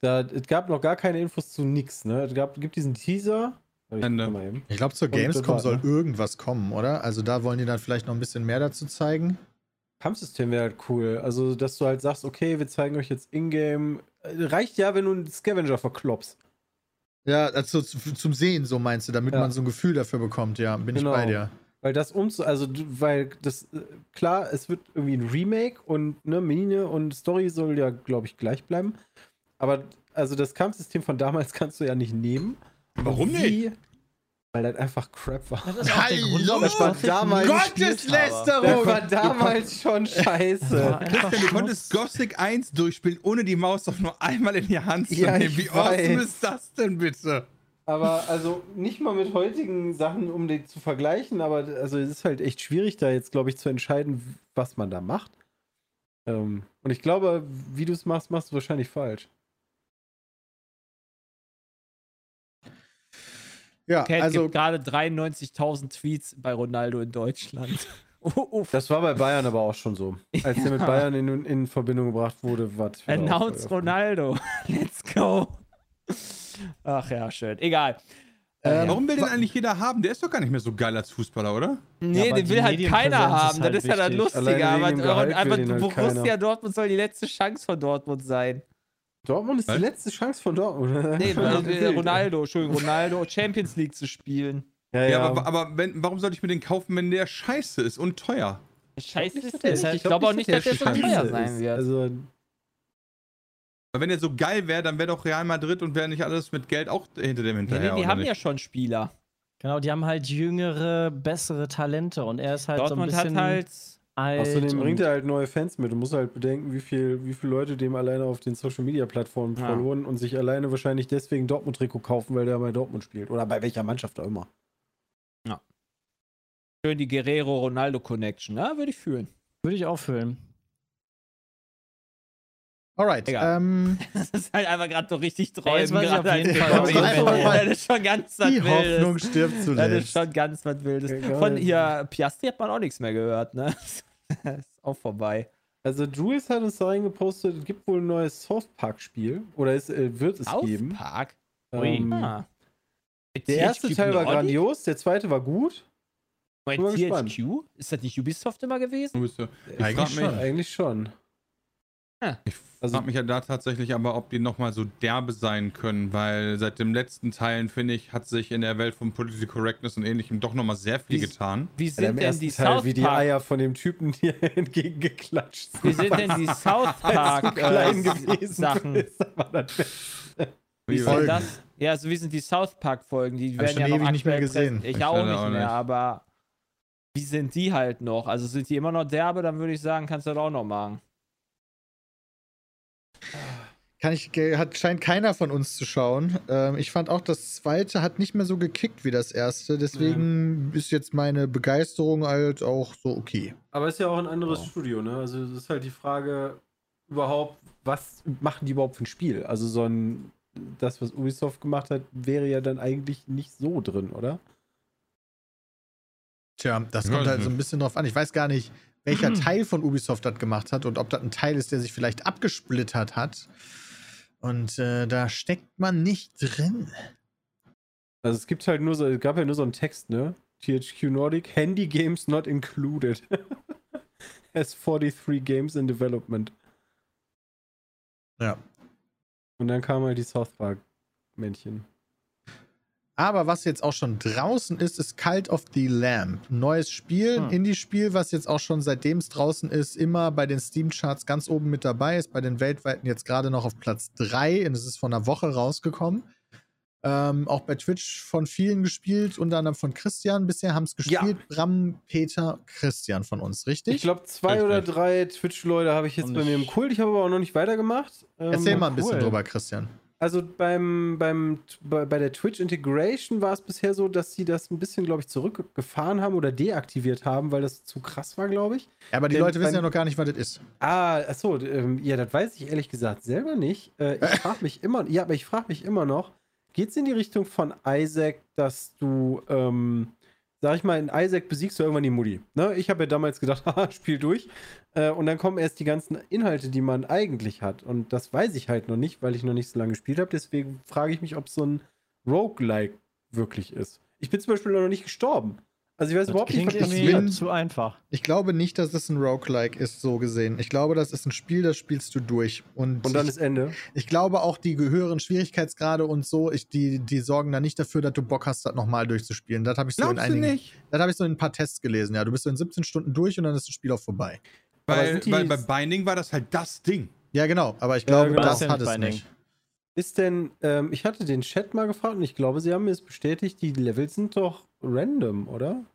da, es gab noch gar keine Infos zu nix, ne? Es gab, gibt diesen Teaser. Ich. Ich glaube, zur Gamescom war- soll irgendwas kommen, oder? Also da wollen die dann vielleicht noch ein bisschen mehr dazu zeigen. Kampfsystem wäre halt cool. Also, dass du halt sagst, okay, wir zeigen euch jetzt Ingame. Äh, Reicht ja, wenn du einen Scavenger verklopst. Ja, also zu- zum Sehen, so meinst du, damit Ja. man so ein Gefühl dafür bekommt, ja, bin Genau. ich bei dir. Weil das umzu, also du- weil das äh, klar, es wird irgendwie ein Remake und ne Mine und Story soll ja, glaube ich, gleich bleiben. Aber also das Kampfsystem von damals kannst du ja nicht nehmen. Warum wie- Weil das einfach Crap war. Das ist auch der Grund, warum das war damals- habe. Das war damals schon scheiße. Christian, du konntest Gothic 1 durchspielen, ohne die Maus auch nur einmal in die Hand zu Ja, nehmen. Wie awesome ist das denn bitte? Aber also nicht mal mit heutigen Sachen, um die zu vergleichen, aber also es ist halt echt schwierig, da jetzt, glaube ich, zu entscheiden, was man da macht. Ähm, und ich glaube, wie du es machst, machst du wahrscheinlich falsch. Ja, Cat also gibt gerade 93.000 Tweets bei Ronaldo in Deutschland. Oh, uff. Das war bei Bayern aber auch schon so. Als der mit Ja. Bayern in, in Verbindung gebracht wurde, was Announce Ronaldo. Let's go. Ach ja, schön. Egal. Ähm, Warum will den eigentlich jeder haben? Der ist doch gar nicht mehr so geil als Fußballer, oder? Nee, aber den will halt keiner haben. halt das ist ja das wichtig. Lustige. Alleine Aber einfach den halt Borussia keiner. Dortmund soll die letzte Chance von Dortmund sein. Dortmund ist Was? die letzte Chance von Dortmund. Nee, Ja, Ronaldo, Entschuldigung, Ronaldo, Champions League zu spielen. Ja, Ja, ja. aber, aber wenn, warum sollte ich mir den kaufen, wenn der scheiße ist und teuer? Scheiße ist der. Ich glaube auch nicht, dass der so scheiße teuer ist. sein wird. Also, Weil wenn er so geil wäre, dann wäre doch Real Madrid und wäre nicht alles mit Geld auch hinter dem Nee, hinterher. nee, die oder haben nicht? ja schon Spieler. Genau, die haben halt jüngere, bessere Talente und er ist halt Dortmund so ein bisschen hat halt. alt. außerdem bringt er halt neue Fans mit. Du musst halt bedenken, wie viel, wie viele Leute dem alleine auf den Social Media Plattformen Ja. verloren und sich alleine wahrscheinlich deswegen Dortmund-Trikot kaufen, weil der bei Dortmund spielt. Oder bei welcher Mannschaft auch immer. Schön die Guerrero-Ronaldo-Connection. Ja, würde ich fühlen. Würde ich auch fühlen. Alright. Ähm, Das ist halt einfach gerade so richtig Ey, träumen. gerade auf jeden. Fall, was wir das, ist schon ganz was die Hoffnung Wildes. stirbt Das ist zuletzt. schon ganz was Wildes. Egal. Von hier, Piastri hat man auch nichts mehr gehört, ne? ist auch vorbei. Also Jules hat uns da reingepostet, es gibt wohl ein neues South Park-Spiel. Oder es äh, wird es South geben. Park? Ui. Ähm, Ah. der erste Teil war grandios, der zweite war gut. Bei Bin mal gespannt. THQ? Ist das nicht Ubisoft immer gewesen? Ich Eigentlich schon. Eigentlich schon. Ich Also- frag mich ja da tatsächlich aber, ob die nochmal so derbe sein können, weil seit dem letzten Teilen, finde ich, hat sich in der Welt von Political Correctness und ähnlichem doch nochmal sehr viel Wie- getan. Wie Ja, sind Im denn die Teil, South wie die Park? Eier von dem Typen dir entgegengeklatscht sind. Wie sind denn die South Park äh, gewesen Sachen? bist. Wie sind das? Ja, so wie sind die South Park Folgen? Die werden ja noch ewig nicht mehr gesehen. Ich Ich auch nicht auch mehr, nicht. aber wie sind die halt noch? Also sind die immer noch derbe, dann würde ich sagen, kannst du das auch noch machen. Kann ich, hat, scheint keiner von uns zu schauen. Ähm, ich fand auch, das zweite hat nicht mehr so gekickt wie das erste. Deswegen ist jetzt meine Begeisterung halt auch so okay. Aber ist ja auch ein anderes Ja. Studio, ne? Also das ist halt die Frage überhaupt, was machen die überhaupt für ein Spiel? Also so ein, das, was Ubisoft gemacht hat, wäre ja dann eigentlich nicht so drin, oder? Tja, das kommt halt so ein bisschen drauf an. Ich weiß gar nicht, welcher Teil von Ubisoft das gemacht hat und ob das ein Teil ist, der sich vielleicht abgesplittert hat. Und äh, da steckt man nicht drin. Also es gibt halt nur so, es gab ja nur so einen Text, ne? THQ Nordic, Handy Games not included. Has 43 games in development. Ja. Und dann kam halt die South Park Männchen. Aber was jetzt auch schon draußen ist, ist Cult of the Lamb. Neues Spiel, Hm. Indie-Spiel, was jetzt auch schon seitdem es draußen ist, immer bei den Steam-Charts ganz oben mit dabei ist. Bei den weltweiten jetzt gerade noch auf Platz 3 und es ist vor einer Woche rausgekommen. Ähm, auch bei Twitch von vielen gespielt, unter anderem von Christian. Bisher haben es Ja. gespielt Bram, Peter, Christian von uns, richtig? Ich glaube, zwei Richtig. oder drei Twitch-Leute habe ich jetzt Und bei mir im Kult. Ich habe aber auch noch nicht weitergemacht. Ähm, Erzähl mal ein bisschen cool. drüber, Christian. Also beim, beim, bei, bei der Twitch Integration war es bisher so, dass sie das ein bisschen, glaube ich, zurückgefahren haben oder deaktiviert haben, weil das zu krass war, glaube ich. Ja, aber die Denn Leute wissen ja noch gar nicht, was das ist. Ah, achso, ähm, ja, das weiß ich ehrlich gesagt selber nicht. Äh, ich frage mich immer, ja, aber ich frage mich immer noch, geht es in die Richtung von Isaac, dass du, ähm, sag ich mal, in Isaac besiegst du irgendwann die Mutti. Ne? Ich habe ja damals gedacht, haha, spiel durch. Äh, und dann kommen erst die ganzen Inhalte, die man eigentlich hat. Und das weiß ich halt noch nicht, weil ich noch nicht so lange gespielt habe. Deswegen frage ich mich, ob so ein Roguelike wirklich ist. Ich bin zum Beispiel noch nicht gestorben. Also ich weiß Das überhaupt nicht, was bin- zu einfach. Ich glaube nicht, dass es ein Roguelike ist, so gesehen. Ich glaube, das ist ein Spiel, das spielst du durch. Und, Und dann ich, ist Ende. ich glaube auch, die höheren Schwierigkeitsgrade und so, ich, die, die sorgen da nicht dafür, dass du Bock hast, das nochmal durchzuspielen. Das habe ich so in Glaubst du einigen. nicht? Das habe ich so in ein paar Tests gelesen, ja. Du bist so in 17 Stunden durch und dann ist das Spiel auch vorbei. Weil, weil bei Binding war das halt das Ding. Ja, genau, aber ich Ja, glaube, genau. das Ja, hat es Binding. nicht. Ist denn, ähm, ich hatte den Chat mal gefragt und ich glaube, sie haben mir es bestätigt, die Levels sind doch random, oder?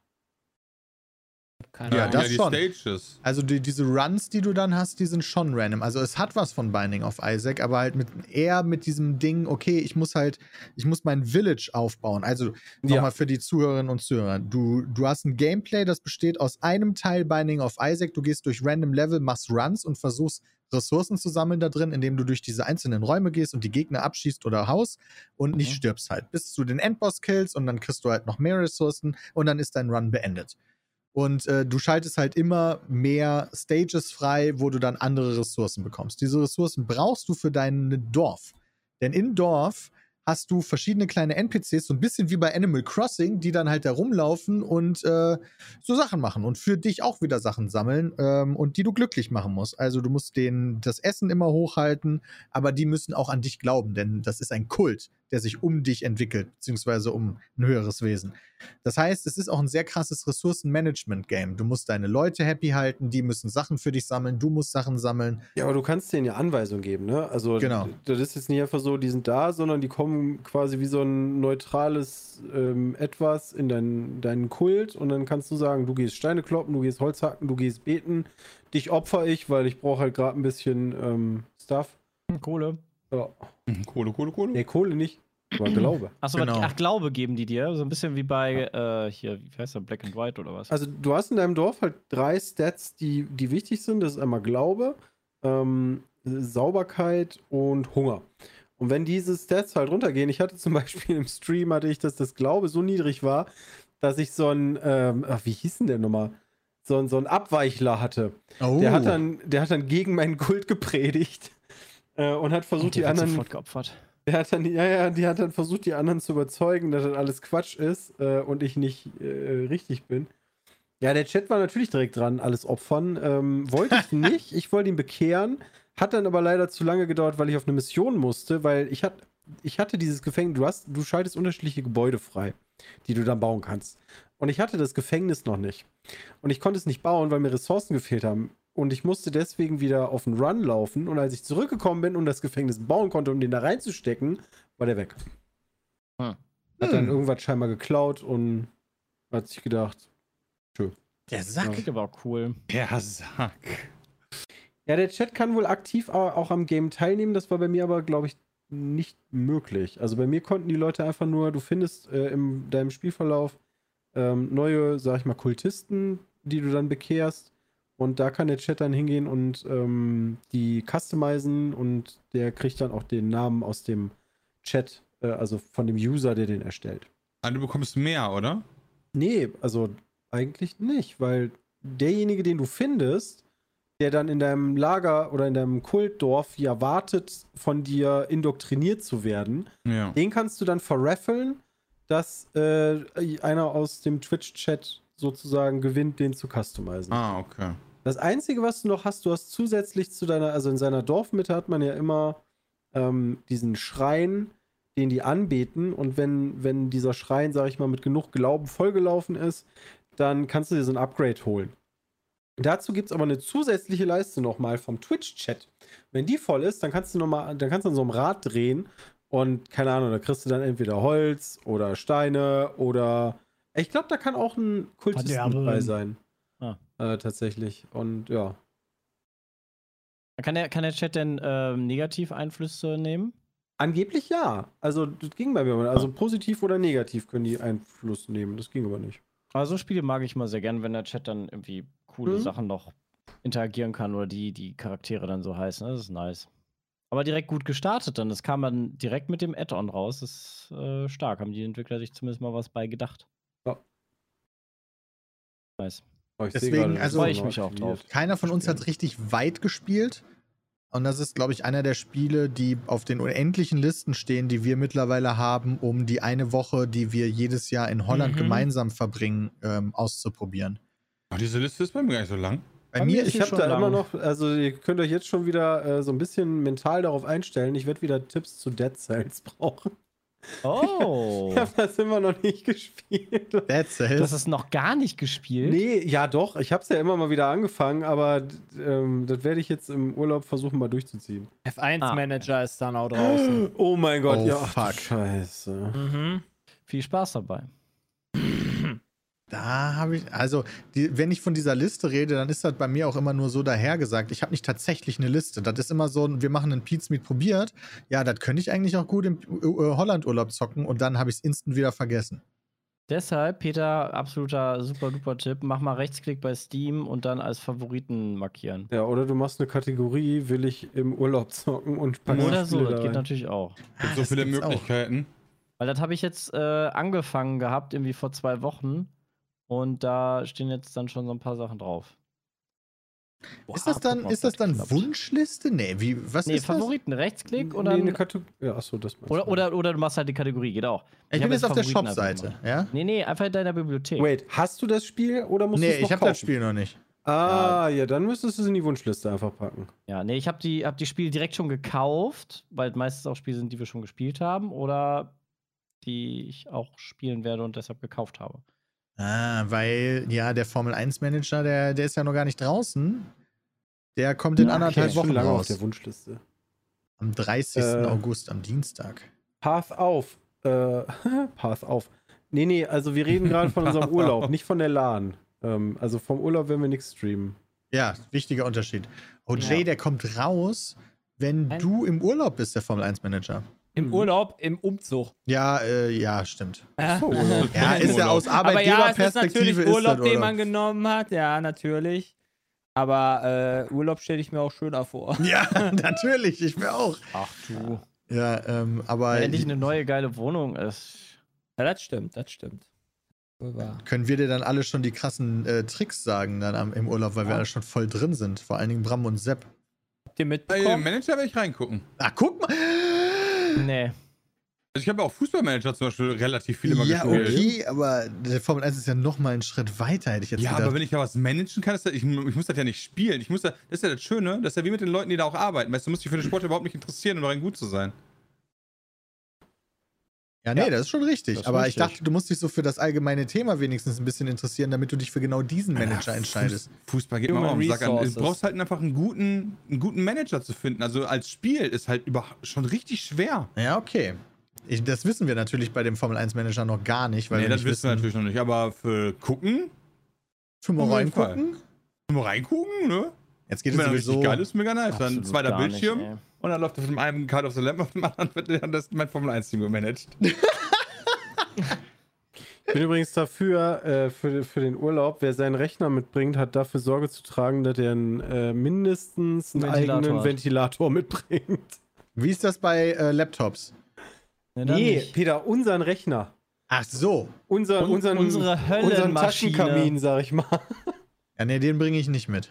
Keine Ja, Ahnung. das die schon. Stages. Also die, diese Runs, die du dann hast, die sind schon random. Also es hat was von Binding of Isaac, aber halt mit eher mit diesem Ding, okay, ich muss halt, ich muss mein Village aufbauen. Also Ja. nochmal für die Zuhörerinnen und Zuhörer. Du, du hast ein Gameplay, das besteht aus einem Teil Binding of Isaac. Du gehst durch random Level, machst Runs und versuchst Ressourcen zu sammeln da drin, indem du durch diese einzelnen Räume gehst und die Gegner abschießt oder haust und nicht Mhm. stirbst halt. Bis du den Endboss killst und dann kriegst du halt noch mehr Ressourcen und dann ist dein Run beendet. Und äh, du schaltest halt immer mehr Stages frei, wo du dann andere Ressourcen bekommst. Diese Ressourcen brauchst du für dein Dorf. Denn im Dorf hast du verschiedene kleine NPCs, so ein bisschen wie bei Animal Crossing, die dann halt da rumlaufen und äh, so Sachen machen und für dich auch wieder Sachen sammeln ähm, und die du glücklich machen musst. Also du musst denen das Essen immer hochhalten, aber die müssen auch an dich glauben, denn das ist ein Kult, der sich um dich entwickelt, beziehungsweise um ein höheres Wesen. Das heißt, es ist auch ein sehr krasses Ressourcenmanagement-Game. Du musst deine Leute happy halten, die müssen Sachen für dich sammeln, du musst Sachen sammeln. Ja, aber du kannst denen ja Anweisungen geben, ne? Also Genau. das ist jetzt nicht einfach so, die sind da, sondern die kommen quasi wie so ein neutrales ähm, Etwas in deinen, deinen Kult und dann kannst du sagen, du gehst Steine kloppen, du gehst Holz hacken, du gehst beten, dich opfer ich, weil ich brauche halt gerade ein bisschen ähm, Stuff. Kohle. Ja. Mhm, Kohle, Kohle, Kohle. Nee, Kohle nicht, aber Glaube. Achso, Genau. ach, Glaube geben die dir. So ein bisschen wie bei, äh, hier, wie heißt der, Black and White oder was? Also du hast in deinem Dorf halt drei Stats, die, die wichtig sind. Das ist einmal Glaube, ähm, Sauberkeit und Hunger. Und wenn diese Stats halt runtergehen, ich hatte zum Beispiel im Stream, hatte ich, dass das Glaube so niedrig war, dass ich so ein, ähm, ach, wie hieß denn der nochmal? So, ein- so ein Abweichler hatte. Oh. Der, hat dann, der hat dann gegen meinen Kult gepredigt äh, und hat versucht, Und die anderen sofort geopfert. der hat dann, ja, ja, die hat dann versucht, die anderen zu überzeugen, dass das alles Quatsch ist äh, und ich nicht äh, richtig bin. Ja, der Chat war natürlich direkt dran, alles opfern. Ähm, wollte ich nicht, ich wollte ihn bekehren, hat dann aber leider zu lange gedauert, weil ich auf eine Mission musste, weil ich, hat, ich hatte dieses Gefängnis, du, hast, du schaltest unterschiedliche Gebäude frei, die du dann bauen kannst. Und ich hatte das Gefängnis noch nicht. Und ich konnte es nicht bauen, weil mir Ressourcen gefehlt haben. Und ich musste deswegen wieder auf den Run laufen. Und als ich zurückgekommen bin und das Gefängnis bauen konnte, um den da reinzustecken, war der weg. Hm. Hat dann Hm. irgendwas scheinbar geklaut und hat sich gedacht. Der Sack. Aber auch cool. Der Sack. Ja, der Chat kann wohl aktiv au- auch am Game teilnehmen. Das war bei mir aber, glaube ich, nicht möglich. Also bei mir konnten die Leute einfach nur, du findest äh, in deinem Spielverlauf ähm, neue, sag ich mal, Kultisten, die du dann bekehrst. Und da kann der Chat dann hingehen und ähm, die customizen und der kriegt dann auch den Namen aus dem Chat, äh, also von dem User, der den erstellt. Ah, du bekommst mehr, oder? Nee, also eigentlich nicht, weil derjenige, den du findest, der dann in deinem Lager oder in deinem Kultdorf ja wartet, von dir indoktriniert zu werden, Ja. den kannst du dann verraffeln, dass äh, einer aus dem Twitch-Chat sozusagen gewinnt, den zu customizen. Ah, okay. Das Einzige, was du noch hast, du hast zusätzlich zu deiner, also in seiner Dorfmitte hat man ja immer ähm, diesen Schrein, den die anbeten. Und wenn, wenn dieser Schrein, sag ich mal, mit genug Glauben vollgelaufen ist, dann kannst du dir so ein Upgrade holen. Dazu gibt es aber eine zusätzliche Leiste nochmal vom Twitch-Chat. Wenn die voll ist, dann kannst du noch mal, dann kannst du an so einem Rad drehen und keine Ahnung, da kriegst du dann entweder Holz oder Steine oder ich glaube, da kann auch ein Kultist mit Verderben. bei sein. Ah. Äh, tatsächlich. Und ja. Kann der, kann der Chat denn ähm, Negativ-Einflüsse nehmen? Angeblich ja. Also das ging bei mir. mal. Also positiv oder negativ können die Einfluss nehmen. Das ging aber nicht. Also Spiele mag ich mal sehr gern, wenn der Chat dann irgendwie coole Mhm. Sachen noch interagieren kann oder die, die Charaktere dann so heißen. Das ist nice. Aber direkt gut gestartet dann. Das kam dann direkt mit dem Add-on raus. Das ist äh, stark. Haben die Entwickler sich zumindest mal was bei gedacht. Ja. Nice. Sehe Deswegen, das also- ich mich auch drauf. Keiner von uns hat richtig weit gespielt. Und das ist, glaube ich, einer der Spiele, die auf den unendlichen Listen stehen, die wir mittlerweile haben, um die eine Woche, die wir jedes Jahr in Holland Mhm. gemeinsam verbringen, ähm, auszuprobieren. Ach, diese Liste ist bei mir gar nicht so lang. Bei, Bei mir Ich habe da lang. immer noch, also ihr könnt euch jetzt schon wieder äh, so ein bisschen mental darauf einstellen. Ich werde wieder Tipps zu Dead Cells brauchen. Oh. Ich habe das immer noch nicht gespielt. Dead Cells. das ist noch gar nicht gespielt. Nee, ja doch. Ich habe es ja immer mal wieder angefangen, aber ähm, das werde ich jetzt im Urlaub versuchen mal durchzuziehen. F1-Manager ist dann auch draußen. Oh mein Gott, Oh, ja. fuck. Scheiße. Mhm. Viel Spaß dabei. Da habe ich, also, die, wenn ich von dieser Liste rede, dann ist das bei mir auch immer nur so dahergesagt. Ich habe nicht tatsächlich eine Liste. Das ist immer so, wir machen einen Pizza Meet probiert. Ja, das könnte ich eigentlich auch gut im äh, Holland-Urlaub zocken und dann habe ich es instant wieder vergessen. Deshalb, Peter, absoluter super duper Tipp. Mach mal Rechtsklick bei Steam und dann als Favoriten markieren. Ja, oder du machst eine Kategorie, will ich im Urlaub zocken und packst Oder so, das da geht natürlich auch. Gibt Ah, so das viele gibt's auch. Möglichkeiten. Weil das habe ich jetzt äh, angefangen gehabt, irgendwie vor zwei Wochen. Und da stehen jetzt dann schon so ein paar Sachen drauf. Ist das dann, ist das das dann klappt. Wunschliste? Nee, wie, was Nee, ist das? Favoriten, Rechtsklick und nee, eine Kategorie. Ja, achso, das oder, du. oder, oder du machst halt die Kategorie, geht auch. Ich, hab bin jetzt auf der Shop-Seite, ja? Nee, nee, einfach in deiner Bibliothek. Wait, hast du das Spiel oder musst du Nee, es noch ich habe das Spiel noch nicht. Ah, ja, dann müsstest du es in die Wunschliste einfach packen. Ja, nee, ich habe die, hab die Spiele direkt schon gekauft, weil meistens auch Spiele sind, die wir schon gespielt haben oder die ich auch spielen werde und deshalb gekauft habe. Ah, weil, ja, der Formel 1-Manager, der, der ist ja noch gar nicht draußen. Der kommt in Ja, okay, anderthalb Wochen lange auf raus. der Wunschliste. Am 30. Äh. August, am Dienstag. Path auf. Äh, Path auf. Nee, nee, also wir reden gerade von unserem Urlaub, auf. nicht von der LAN. Ähm, also vom Urlaub werden wir nichts streamen. Ja, wichtiger Unterschied. Oh, Jay, Ja. der kommt raus, wenn Ein- du im Urlaub bist, der Formel 1-Manager. Im Urlaub, im Umzug. Ja, äh, ja, stimmt. So. Ja, ist ja aus Aber ja, ist Arbeitgeberperspektive natürlich ist Urlaub, das den man genommen hat. Ja, natürlich. Aber äh, Urlaub stelle ich mir auch schöner vor. Ja, natürlich, ich mir auch. Ach du. Ja, ähm, aber Wenn endlich eine neue geile Wohnung ist. Ja, das stimmt, das stimmt. Können wir dir dann alle schon die krassen äh, Tricks sagen dann am, im Urlaub, weil wir Ja. alle schon voll drin sind. Vor allen Dingen Bram und Sepp. Habt ihr Bei dem mitbekommen? Manager werde ich reingucken. Ah, guck mal. Nee. Also ich habe auch Fußballmanager zum Beispiel relativ viele mal ja, gespielt. okay, aber der Formel 1 ist ja noch mal einen Schritt weiter, hätte ich jetzt Ja, gedacht. aber wenn ich ja was managen kann, ist das, ich, ich muss das ja nicht spielen. Ich muss da, das ist ja das Schöne, das ist ja wie mit den Leuten, die da auch arbeiten. Weißt du, du musst dich für den Sport überhaupt nicht interessieren, um darin gut zu sein. Ja, nee, Ja, das ist schon richtig. ist aber ich richtig. dachte, du musst dich so für das allgemeine Thema wenigstens ein bisschen interessieren, damit du dich für genau diesen Manager Ja, entscheidest. Fuß- Fußball geht Human auch am Sack an. Du brauchst halt einfach einen guten, einen guten Manager zu finden. Also als Spiel ist halt über, schon richtig schwer. Ja, okay. Ich, das wissen wir natürlich bei dem Formel 1 Manager noch gar nicht, weil nee, wir das nicht wissen wir natürlich noch nicht. Aber für gucken, Für mal Auf reingucken. mal reingucken, ne? Jetzt geht es sowieso. richtig geil ist, mega nice. Dann Absolut zweiter gar nicht, Bildschirm ey. Und dann läuft auf dem einen Card of the Lamp, auf dem anderen wird dann das mein Formel 1 Team gemanagt. Ich bin übrigens dafür, äh, für, für den Urlaub, wer seinen Rechner mitbringt, hat dafür Sorge zu tragen, dass er einen, äh, mindestens einen Ventilator eigenen hat. Ventilator mitbringt. Wie ist das bei äh, Laptops? Nee, dann Nee, nicht. Peter, unseren Rechner. Ach so. Unser, Un- unseren, unsere unseren. Taschenkamin, sag ich mal. Ja, nee, den bringe ich nicht mit.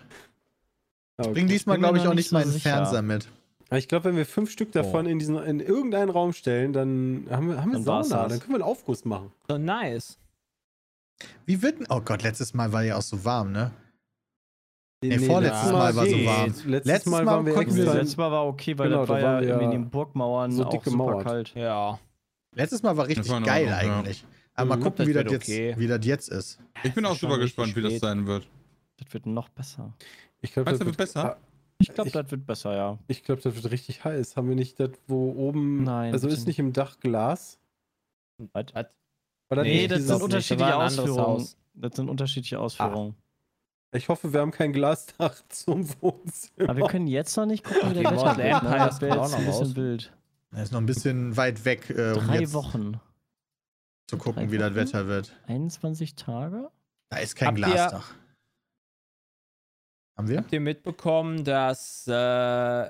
Ich Okay. bringe diesmal, glaube ich, auch nicht nicht so meinen sicher. Fernseher mit. Aber Ich glaube, wenn wir fünf Stück davon in, diesen, in irgendeinen Raum stellen, dann haben wir, haben wir Dann Sauna. Dann können wir einen Aufguss machen. So nice. Wie wird denn. Oh Gott, letztes Mal war ja auch so warm, ne? Nee, Nee, vorletztes letztes Mal war so warm. Letztes, Letztes Mal Mal waren wir konnten letztes Mal war okay, weil Genau, das war da ja irgendwie in ja den Burgmauern so auch dick super gemauert. kalt. Ja. Letztes Mal war richtig geil Ordnung, ja. eigentlich. Aber mal gucken, das wie das, jetzt, okay. wie das jetzt ist. Ich bin auch super gespannt, wie das sein wird. Das wird noch besser. Ich glaube, das wird besser? Ah, Ich glaube, das wird besser, ja. Ich glaube, das wird richtig heiß. Haben wir nicht das, wo oben. Nein, Also ist nicht im Dach Glas? Was? Oder Nee, das sind unterschiedliche Da war ein anderes Ausführungen. Das sind unterschiedliche Ausführungen. Ich hoffe, wir haben kein Glasdach zum Wohnzimmer. Aber wir können jetzt noch nicht gucken, wie der Wetter wird. ne? Das wäre jetzt ein bisschen wild. Er ist noch ein bisschen weit weg, äh, um Drei jetzt Wochen. zu gucken, Drei wie das Wochen? Wetter wird. 21 Tage? Da ist kein Habt ihr- Glasdach. Haben wir? Habt ihr mitbekommen, dass äh,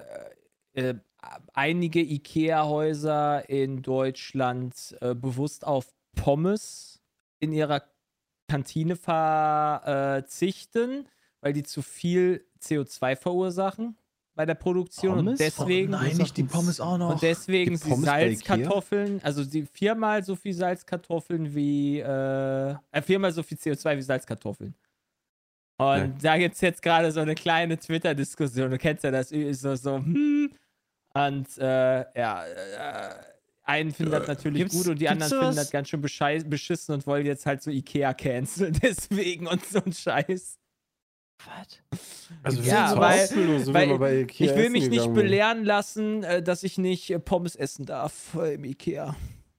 äh, einige IKEA-Häuser in Deutschland äh, bewusst auf Pommes in ihrer Kantine verzichten, weil die zu viel CO2 verursachen bei der Produktion und Pommes? deswegen oh nein, nicht die Pommes auch noch. und deswegen bei Salzkartoffeln, also die viermal so viel Salzkartoffeln wie äh, äh, viermal so viel CO2 wie Salzkartoffeln. Und Ja. da gibt es jetzt gerade so eine kleine Twitter-Diskussion. Du kennst ja das Ü- so, so, hm. Und äh, ja, äh, einen finden das natürlich Gibt's- gut und die anderen finden das ganz schön beschissen und wollen jetzt halt so Ikea canceln. Deswegen und so ein Scheiß. Was? Also Ja, weil- wir weil Ikea ich will essen mich nicht belehren lassen, äh, dass ich nicht äh, Pommes essen darf äh, im Ikea.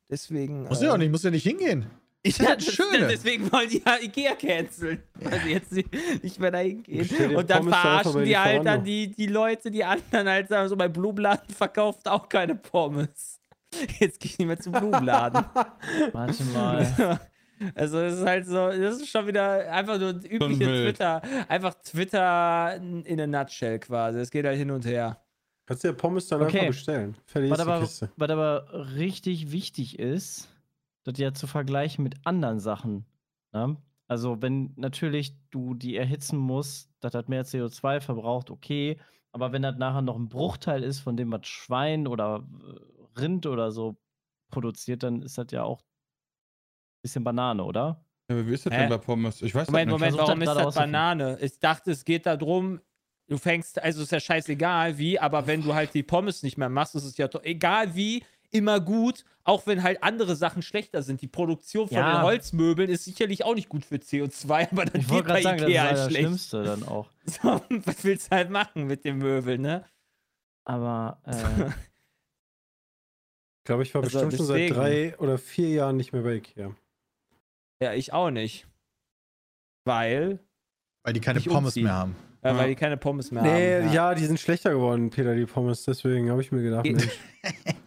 Deswegen. Muss äh, ja auch nicht, muss ja nicht hingehen. Ist ja das Schöne. deswegen wollen die ja Ikea canceln. Weil sie jetzt nicht, mehr dahin gehen. Und dann Pommes verarschen die halt dann die, die Leute, die anderen halt sagen, so mein Blumenladen verkauft auch keine Pommes. Jetzt gehe ich nicht mehr zum Blumenladen. Warte mal. Also es ist halt so, das ist schon wieder einfach nur übliche wild. Twitter, einfach Twitter in a nutshell quasi. Es geht halt hin und her. Kannst du ja Pommes dann Okay. einfach bestellen. Fertig Was aber, was aber richtig wichtig ist, das ja zu vergleichen mit anderen Sachen. Ne? Also, wenn natürlich du die erhitzen musst, dass das mehr CO2 verbraucht, okay. Aber wenn das nachher noch ein Bruchteil ist, von dem was Schwein oder äh, Rind oder so produziert, dann ist das ja auch ein bisschen Banane, oder? Ja, aber wie ist das Hä? denn bei Pommes? Ich weiß das Moment, nicht. Moment, warum das ist das. Banane? Ich dachte, es geht darum, du fängst, also ist ja scheißegal wie, aber wenn du halt die Pommes nicht mehr machst, ist es ja egal wie, immer gut, auch wenn halt andere Sachen schlechter sind. Die Produktion von Ja. den Holzmöbeln ist sicherlich auch nicht gut für CO2, aber das Ich geht bei sagen, das Ikea war halt das schlecht. Schlimmste dann auch. So, was willst du halt machen mit den Möbeln, ne? Aber äh, Ich glaube, ich war Also bestimmt schon seit drei oder vier Jahren nicht mehr bei Ikea. Ja, ich auch nicht. Weil, Weil die keine Pommes umziehen. mehr haben. Ja. weil die keine Pommes mehr Nee, haben. ja. die sind schlechter geworden, Peter, die Pommes. Deswegen habe ich mir gedacht, Ge- Mensch.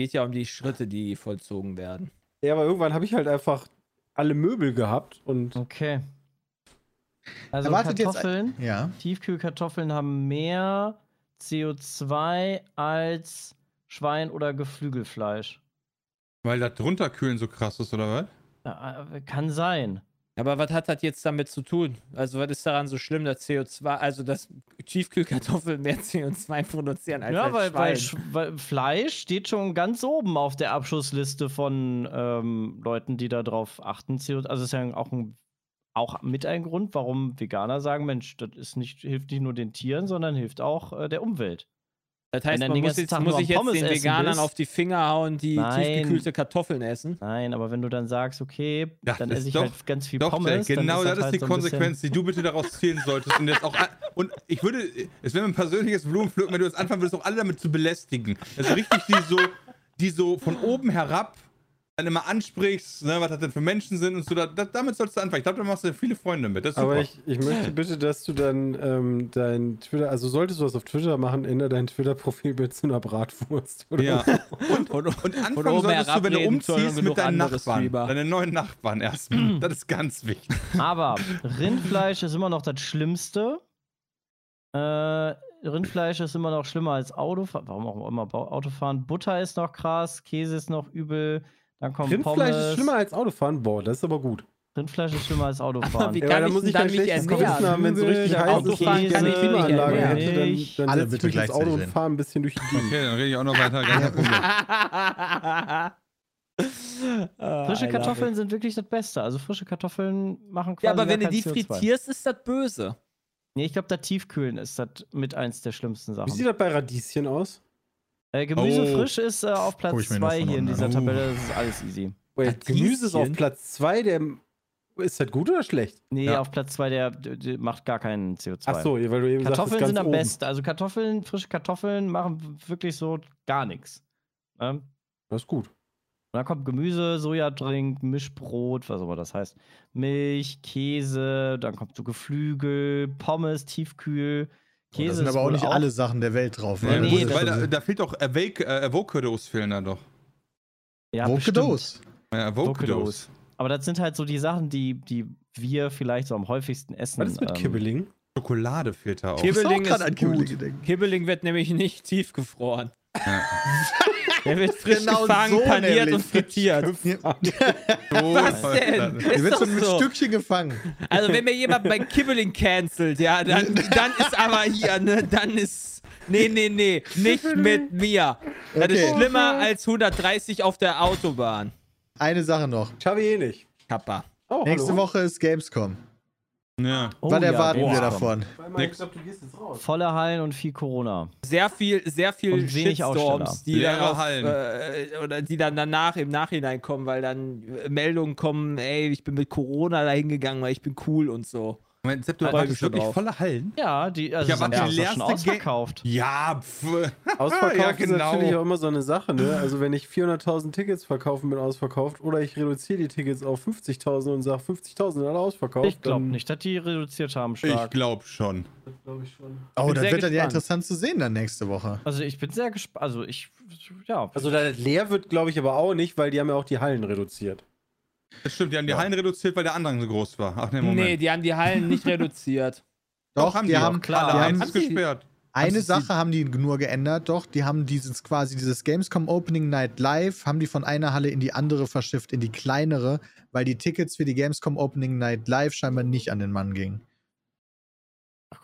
Es geht ja um die Schritte, die vollzogen werden. Ja, aber irgendwann habe ich halt einfach alle Möbel gehabt und okay. Also Erwartet jetzt- Kartoffeln. Ja. Tiefkühlkartoffeln haben mehr CO2 als Schwein- oder Geflügelfleisch. Weil das runterkühlen so krass ist, oder was? Äh, kann sein. Aber was hat das jetzt damit zu tun? Also, was ist daran so schlimm, dass CO2, also dass Tiefkühlkartoffeln mehr CO2 produzieren als ja, weil, weil, weil Fleisch steht schon ganz oben auf der Abschussliste von ähm, Leuten, die da drauf achten. CO also ist ja auch, ein, auch mit ein Grund, warum Veganer sagen, Mensch, das ist nicht, hilft nicht nur den Tieren, sondern hilft auch äh, der Umwelt. Das heißt, man muss, jetzt, muss ich jetzt Pommes den Veganern bist. auf die Finger hauen, die Nein. tiefgekühlte Kartoffeln essen. Nein, aber wenn du dann sagst, okay, Ja, dann das esse ich doch- halt ganz viel Doch, Pommes. Genau das halt ist die so Konsequenz, die du bitte daraus ziehen solltest. Und, jetzt auch, und ich würde, es wäre mir ein persönliches Blumenpflücken, wenn du jetzt anfangen würdest, auch alle damit zu belästigen. Also richtig, die so, die so von oben herab dann immer ansprichst, ne, was das denn für Menschen sind und so. Da, da, damit sollst du anfangen. Ich glaube, da machst du viele Freunde mit. Das ist Aber super. ich, ich möchte bitte, dass du dann ähm, dein Twitter, also solltest du was auf Twitter machen, ändere dein Twitter-Profilbild zu einer Bratwurst. Oder ja. so. Und, und Von anfangen oben solltest du, wenn du umziehst, mit deinen Nachbarn. Streamer. Deine neuen Nachbarn erstmal. Das ist ganz wichtig. Aber Rindfleisch ist immer noch das Schlimmste. Äh, Rindfleisch ist immer noch schlimmer als Autofahren. Warum auch immer Autofahren? Butter ist noch krass, Käse ist noch übel. Dann kommt Rindfleisch Pommes. ist schlimmer als Autofahren. Boah, das ist aber gut. Rindfleisch ist schlimmer als Autofahren. wie Ja, kann aber da ich muss ich dann mich ernähren? Wenn es so richtig heiß ist Autofahren ich kann keine ich Klimaanlage hätte, dann, dann Alle setze ich bitte ins Auto und fahre ein bisschen durch die Gegend. Okay, dann rede ich auch noch weiter. Gar. Ah, Frische love Kartoffeln sind wirklich das Beste. Also frische Kartoffeln machen quasi Ja, aber wenn du die CO2. frittierst, ist das böse. Nee, ich glaube, das Tiefkühlen ist das mit eins der schlimmsten Wie Sachen. sieht das bei Radieschen aus? Äh, Gemüse Oh. frisch ist äh, auf Platz ich mir nur 2 von hier in dieser an. Tabelle. Das ist alles easy. Wait, Gemüse ist auf? Platz 2, der. Ist das gut oder schlecht? Nee, Ja. auf Platz 2, der, der, macht gar keinen CO2. Ach so, weil du eben Kartoffeln sagst, sind am oben. besten. Also Kartoffeln, frische Kartoffeln machen wirklich so gar nichts. Und Das ist gut. dann kommt Gemüse, Sojadrink, Mischbrot, was auch immer das heißt. Milch, Käse, dann kommt so Geflügel, Pommes, Tiefkühl, da Käse sind ist aber auch nicht alle Sachen der Welt drauf. Ja, ne? nee, weil da, da fehlt doch Awake, äh, Avocados fehlen da doch. Ja, Avocados. Ja, Avocados. Aber das sind halt so die Sachen, die, die wir vielleicht so am häufigsten essen. Was ist mit ähm, Kibbeling? Schokolade fehlt da auch. Kibbel- Kibbeling Ich muss auch ist an Kibbeling. Kibbeling wird nämlich nicht tiefgefroren. Ja. Der wird frisch Genau gefangen, so paniert nämlich. und frittiert. Was denn? Der Ist wird so mit so. Stückchen gefangen. Also wenn mir jemand bei Kibbeling cancelt, ja, dann, dann ist aber hier, ne, dann ist. Nee, nee, nee, nicht mit mir. Das ist Okay. schlimmer als 130 auf der Autobahn. Eine Sache noch. Schaffe ich eh nicht. Kappa. Oh, Nächste hallo. Woche ist Gamescom. Ja. Oh Was ja, erwarten wir Gamescom. davon? Warte mal, Nix. Ich glaube, du gehst jetzt raus. Volle Hallen und viel Corona. Sehr viel, sehr viel Und wenig Shitstorms, Aussteller. die Leere darauf, Hallen. äh, oder die dann danach im Nachhinein kommen, weil dann äh, Meldungen kommen, ey, ich bin mit Corona da hingegangen, weil ich bin cool und so. Moment, Sepp, du ich mich schon wirklich drauf. volle Hallen? Ja, die also Ja, aber Samstag die ist schon leerste Ga- ausverkauft. Ja, pff. Ausverkauft Ja, ist genau. natürlich auch immer so eine Sache, ne? Also wenn ich 400.000 Tickets verkaufen bin ausverkauft oder ich reduziere die Tickets auf 50.000 und sage 50.000 sind alle ausverkauft. Ich glaube nicht, dass die reduziert haben Ich stark. glaube schon. Das glaube ich schon. Oh, Bin das wird dann ja gespannt. interessant zu sehen dann nächste Woche. Also ich bin sehr gespannt. Also ich, ja. Also da leer wird, glaube ich, aber auch nicht, weil die haben ja auch die Hallen reduziert. Das stimmt, die haben die Hallen reduziert, weil der Andrang so groß war. Ach nee, Moment. Nee, die haben die Hallen nicht reduziert. Doch, haben die die haben, klar. die Alle haben eins gesperrt. eine Sache haben die nur geändert, doch, die haben dieses quasi dieses Gamescom Opening Night Live, haben die von einer Halle in die andere verschifft, in die kleinere, weil die Tickets für die Gamescom Opening Night Live scheinbar nicht an den Mann gingen.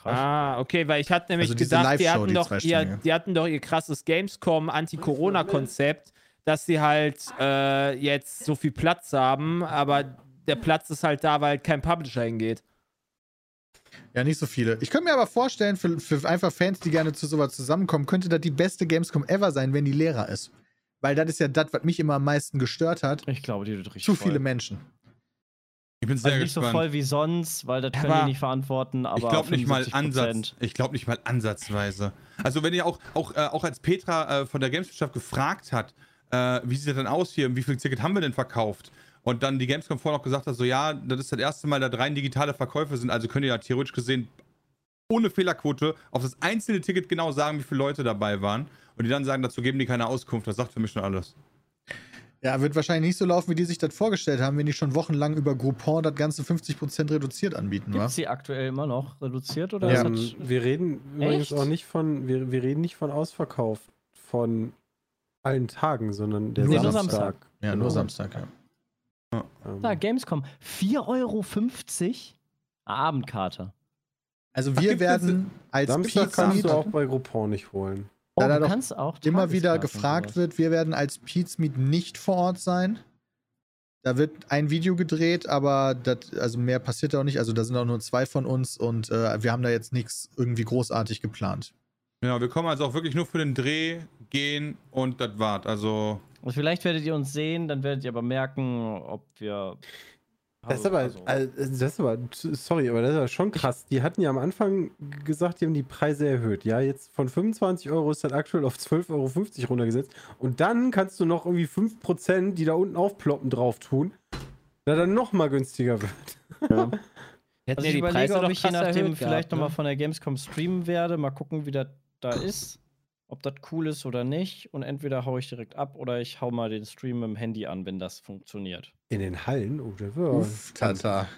Ah, okay, weil ich hatte nämlich Also gedacht, die hatten, die doch ihr, die hatten doch ihr krasses Gamescom Anti-Corona-Konzept, dass sie halt äh, jetzt so viel Platz haben, aber der Platz ist halt da, weil halt kein Publisher hingeht. Ja, nicht so viele. Ich könnte mir aber vorstellen, für, für einfach Fans, die gerne zu sowas zusammenkommen, könnte das die beste Gamescom ever sein, wenn die leerer ist. Weil das ist ja das, was mich immer am meisten gestört hat. Ich glaube, die wird richtig Zu voll. viele Menschen. Ich bin sehr Also nicht so gespannt. voll wie sonst, weil das können Aber die nicht verantworten, aber ich glaube nicht mal 75%. Ansatz. Ich glaube nicht mal ansatzweise. Also wenn ihr auch, auch, äh, auch als Petra äh, von der Gameswirtschaft gefragt hat, äh, wie sieht das denn aus hier und wie viel Ticket haben wir denn verkauft? Und dann die Gamescom vorher noch gesagt hat, so ja, das ist das erste Mal, dass rein digitale Verkäufe sind, also könnt ihr ja theoretisch gesehen ohne Fehlerquote auf das einzelne Ticket genau sagen, wie viele Leute dabei waren. Und die dann sagen, dazu geben die keine Auskunft. Das sagt für mich schon alles. Ja, wird wahrscheinlich nicht so laufen, wie die sich das vorgestellt haben, wenn die schon wochenlang über Groupon das ganze 50% reduziert anbieten, Gibt sie aktuell immer noch reduziert oder Ja. ist Ähm, das wir reden übrigens auch nicht von, wir, wir reden nicht von Ausverkauf von allen Tagen, sondern der Nur Samstag. Samstag. Ja, Genau. nur Samstag, ja. Da, Gamescom? 4,50 Euro? Abendkarte. Also Ach, wir gibt's werden als Samstag Pizza kannst du Meet auch bei Groupon nicht holen. Oh, Da da du doch kannst auch immer wieder gefragt wird, wir werden als Pizza Meet nicht vor Ort sein. Da wird ein Video gedreht, aber das, also mehr passiert da auch nicht. Also da sind auch nur zwei von uns und äh, wir haben da jetzt nichts irgendwie großartig geplant. Ja, wir kommen also auch wirklich nur für den Dreh, gehen und das war's. Also Und vielleicht werdet ihr uns sehen, dann werdet ihr aber merken, ob wir. Das ist aber, also- also, das ist aber, sorry, aber das ist aber schon krass. Die hatten ja am Anfang gesagt, die haben die Preise erhöht. Ja, jetzt von 25 Euro ist dann aktuell auf 12,50 Euro runtergesetzt. Und dann kannst du noch irgendwie 5%, die da unten aufploppen, drauf tun, da dann nochmal günstiger wird. Ja. Hätten Also ja ich die überlege, Preise ob ich je nachdem erhöht vielleicht gehabt, nochmal ne? von der Gamescom streamen werde. Mal gucken, wie das da ist. Ob das cool ist oder nicht. Und entweder hau ich direkt ab oder ich hau mal den Stream mit dem Handy an, wenn das funktioniert. In den Hallen? Oh, war Uff, Tata.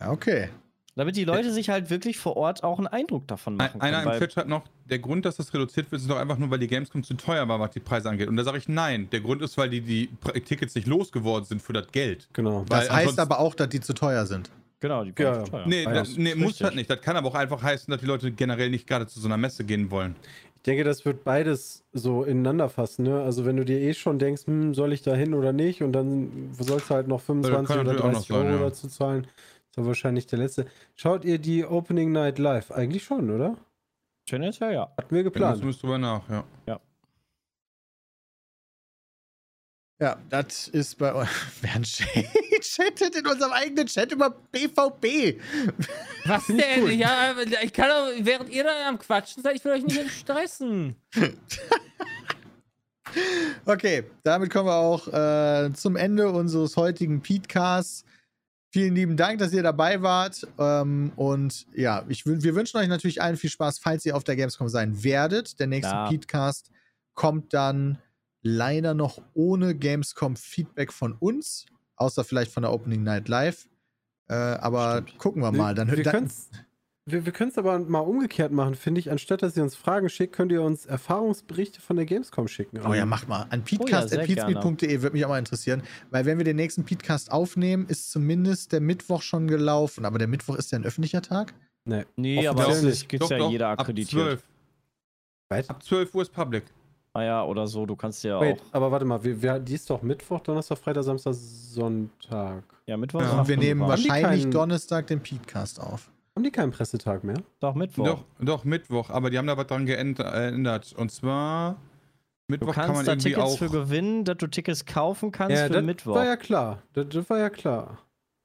Ja, okay. Damit die Leute sich halt wirklich vor Ort auch einen Eindruck davon machen Einer können. im Chat hat noch, der Grund, dass das reduziert wird, ist doch einfach nur, weil die Gamescom zu teuer war, was die Preise angeht. Und da sage ich nein. Der Grund ist, weil die, die Tickets nicht losgeworden sind für das Geld. Genau. Weil Das heißt aber auch, dass die zu teuer sind. Genau, die Ja. teuer. Nee, Ja, da, das nee muss das nicht. Das kann aber auch einfach heißen, dass die Leute generell nicht gerade zu so einer Messe gehen wollen. Ich denke, das wird beides so ineinander fassen. Ne? Also wenn du dir eh schon denkst, hm, soll ich da hin oder nicht, und dann sollst du halt noch 25 kann oder natürlich auch 30 noch sein, Euro ja. dazu zahlen. ist dann wahrscheinlich der letzte. Schaut ihr die Opening Night live? Eigentlich schon, oder? Tendenziell ja. Hatten wir Geplant. Du musst drüber nach, ja. Ja, das ist bei euch. Wer ein chattet in unserem eigenen Chat über BVB. Was denn? cool. Ja, ich kann doch, während ihr da am Quatschen seid, ich will euch nicht stressen. Okay, damit kommen wir auch äh, zum Ende unseres heutigen Podcasts. Vielen lieben Dank, dass ihr dabei wart. Ähm, und ja, ich, wir wünschen euch natürlich allen viel Spaß, falls ihr auf der Gamescom sein werdet. Der nächste Ja. Podcast kommt dann leider noch ohne Gamescom-Feedback von uns, außer vielleicht von der Opening Night Live. Äh, aber Stimmt. gucken wir mal. Dann, wir dann, können's- wir, wir können es aber mal umgekehrt machen, finde ich. Anstatt dass ihr uns Fragen schickt, könnt ihr uns Erfahrungsberichte von der Gamescom schicken. Oh ja, macht mal. An peatcast.peatsmeet.de würde mich auch mal interessieren, weil wenn wir den nächsten Peatcast aufnehmen, ist zumindest der Mittwoch schon gelaufen. Aber der Mittwoch ist ja ein öffentlicher Tag. Nee. Nee, aber Offiziell es gibt ja Doch, jeder ab akkreditiert. 12. Weit? Ab 12 Uhr ist Public. Ah ja, oder so, du kannst ja Wait, auch. aber warte mal, wir, wir, die ist doch Mittwoch, Donnerstag, Freitag, Samstag, Sonntag. Ja, Mittwoch. Ja. ist Und wir nehmen wahrscheinlich keinen- Donnerstag den Peatcast auf. Haben die keinen Pressetag mehr? Doch, Mittwoch. Doch, doch, Mittwoch. Aber die haben da was dran geänd- äh, geändert. Und zwar, Du Mittwoch kann kannst man da irgendwie Tickets auch. für gewinnen, dass du Tickets kaufen kannst für das Mittwoch. war ja klar. Das, das war ja klar.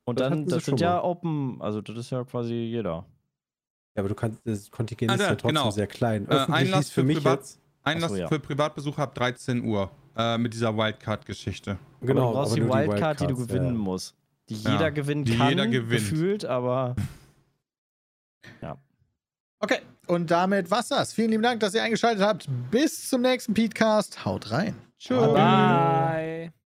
Und das dann, das sind ja. Open, also das ist ja quasi jeder. Ja, aber du kannst, das Kontingent Ah, ist da, ja trotzdem genau. sehr klein. Äh, Öffentlich Einlass hieß für für mich Privat- jetzt. Einlass so, ja. für Privatbesucher ab 13 Uhr. Äh, mit dieser Wildcard-Geschichte. Genau, du brauchst die Wildcard, die du Wildcards, gewinnen ja. musst. Die Ja, jeder gewinnen die kann, jeder gewinnt. gefühlt, aber Okay, und damit war's das. Vielen lieben Dank, dass ihr eingeschaltet habt. Bis zum nächsten Peatcast. Haut rein. Tschüss. Bye.